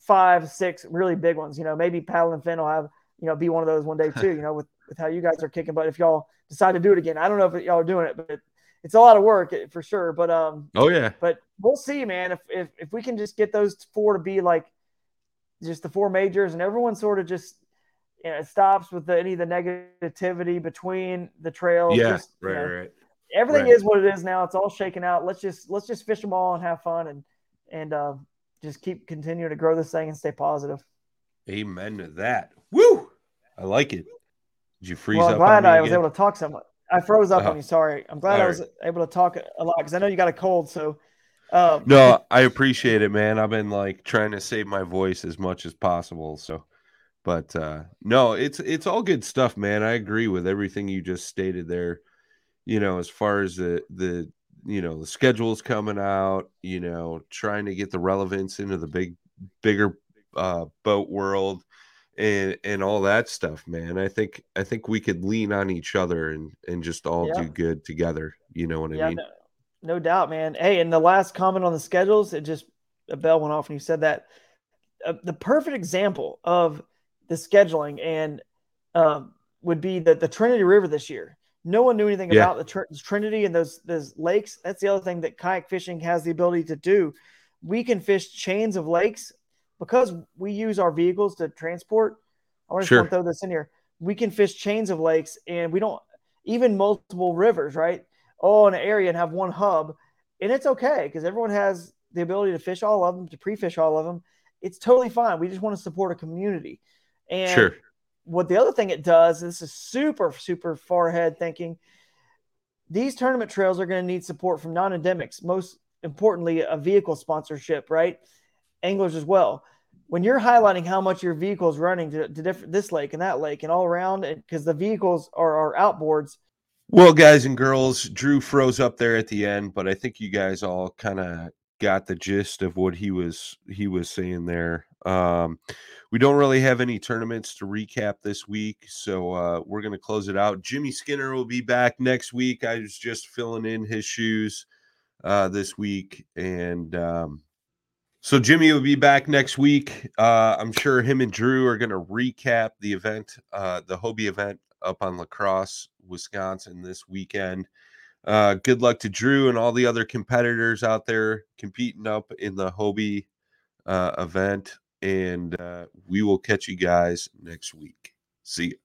five, six really big ones. You know, maybe Paddle N Fin will have you know be one of those one day too. You know, with with how you guys are kicking. But if y'all decide to do it again, I don't know if y'all are doing it, but it's a lot of work eh, for sure. But um, Oh yeah. but we'll see, man. If if if we can just get those four to be like just the four majors, and everyone sort of just you know it stops with the, any of the negativity between the trails. Yeah. just, you Right, know, right, right. Everything right. is what it is now. It's all shaken out. Let's just let's just fish them all and have fun and and uh, just keep continuing to grow this thing and stay positive. Amen to that. Woo! I like it. Did you freeze well, I'm up? glad I was again? able to talk so much. I froze up Uh-huh. on you. Sorry. I'm glad I was able to talk a lot because I know you got a cold. So um, No, I appreciate it, man. I've been like trying to save my voice as much as possible. So, but uh no, it's it's all good stuff, man. I agree with everything you just stated there. You know, as far as the the you know the schedules coming out, you know, trying to get the relevance into the big bigger uh boat world and and all that stuff, man. I think I think we could lean on each other and and just all Yeah. do good together. You know what I mean? no, no doubt, man. Hey, and the last comment on the schedules, it just a bell went off when you said that. Uh, the perfect example of the scheduling and um, would be the the Trinity River this year. No one knew anything Yeah. about the Tr- Trinity and those those lakes. That's the other thing that kayak fishing has the ability to do. We can fish chains of lakes because we use our vehicles to transport. I want to Sure. throw this in here. We can fish chains of lakes, and we don't even multiple rivers, right? all in an area and have one hub, and it's okay because everyone has the ability to fish all of them, to pre-fish all of them. It's totally fine. We just want to support a community. And Sure. what the other thing it does, this is super, super far ahead thinking. These tournament trails are going to need support from non-endemics. Most importantly, a vehicle sponsorship, right? Anglers as well. When you're highlighting how much your vehicle is running to, to different this lake and that lake and all around, because the vehicles are, are outboards, Well, guys and girls, Drew froze up there at the end, but I think you guys all kind of got the gist of what he was he was saying there. Um, we don't really have any tournaments to recap this week, so uh, we're going to close it out. Jimmy Skinner will be back next week. I was just filling in his shoes uh, this week, and um, so Jimmy will be back next week. Uh, I'm sure him and Drew are going to recap the event, uh, the Hobie event up on La Crosse, Wisconsin this weekend. Uh, good luck to Drew and all the other competitors out there competing up in the Hobie uh, event. And uh, we will catch you guys next week. See you.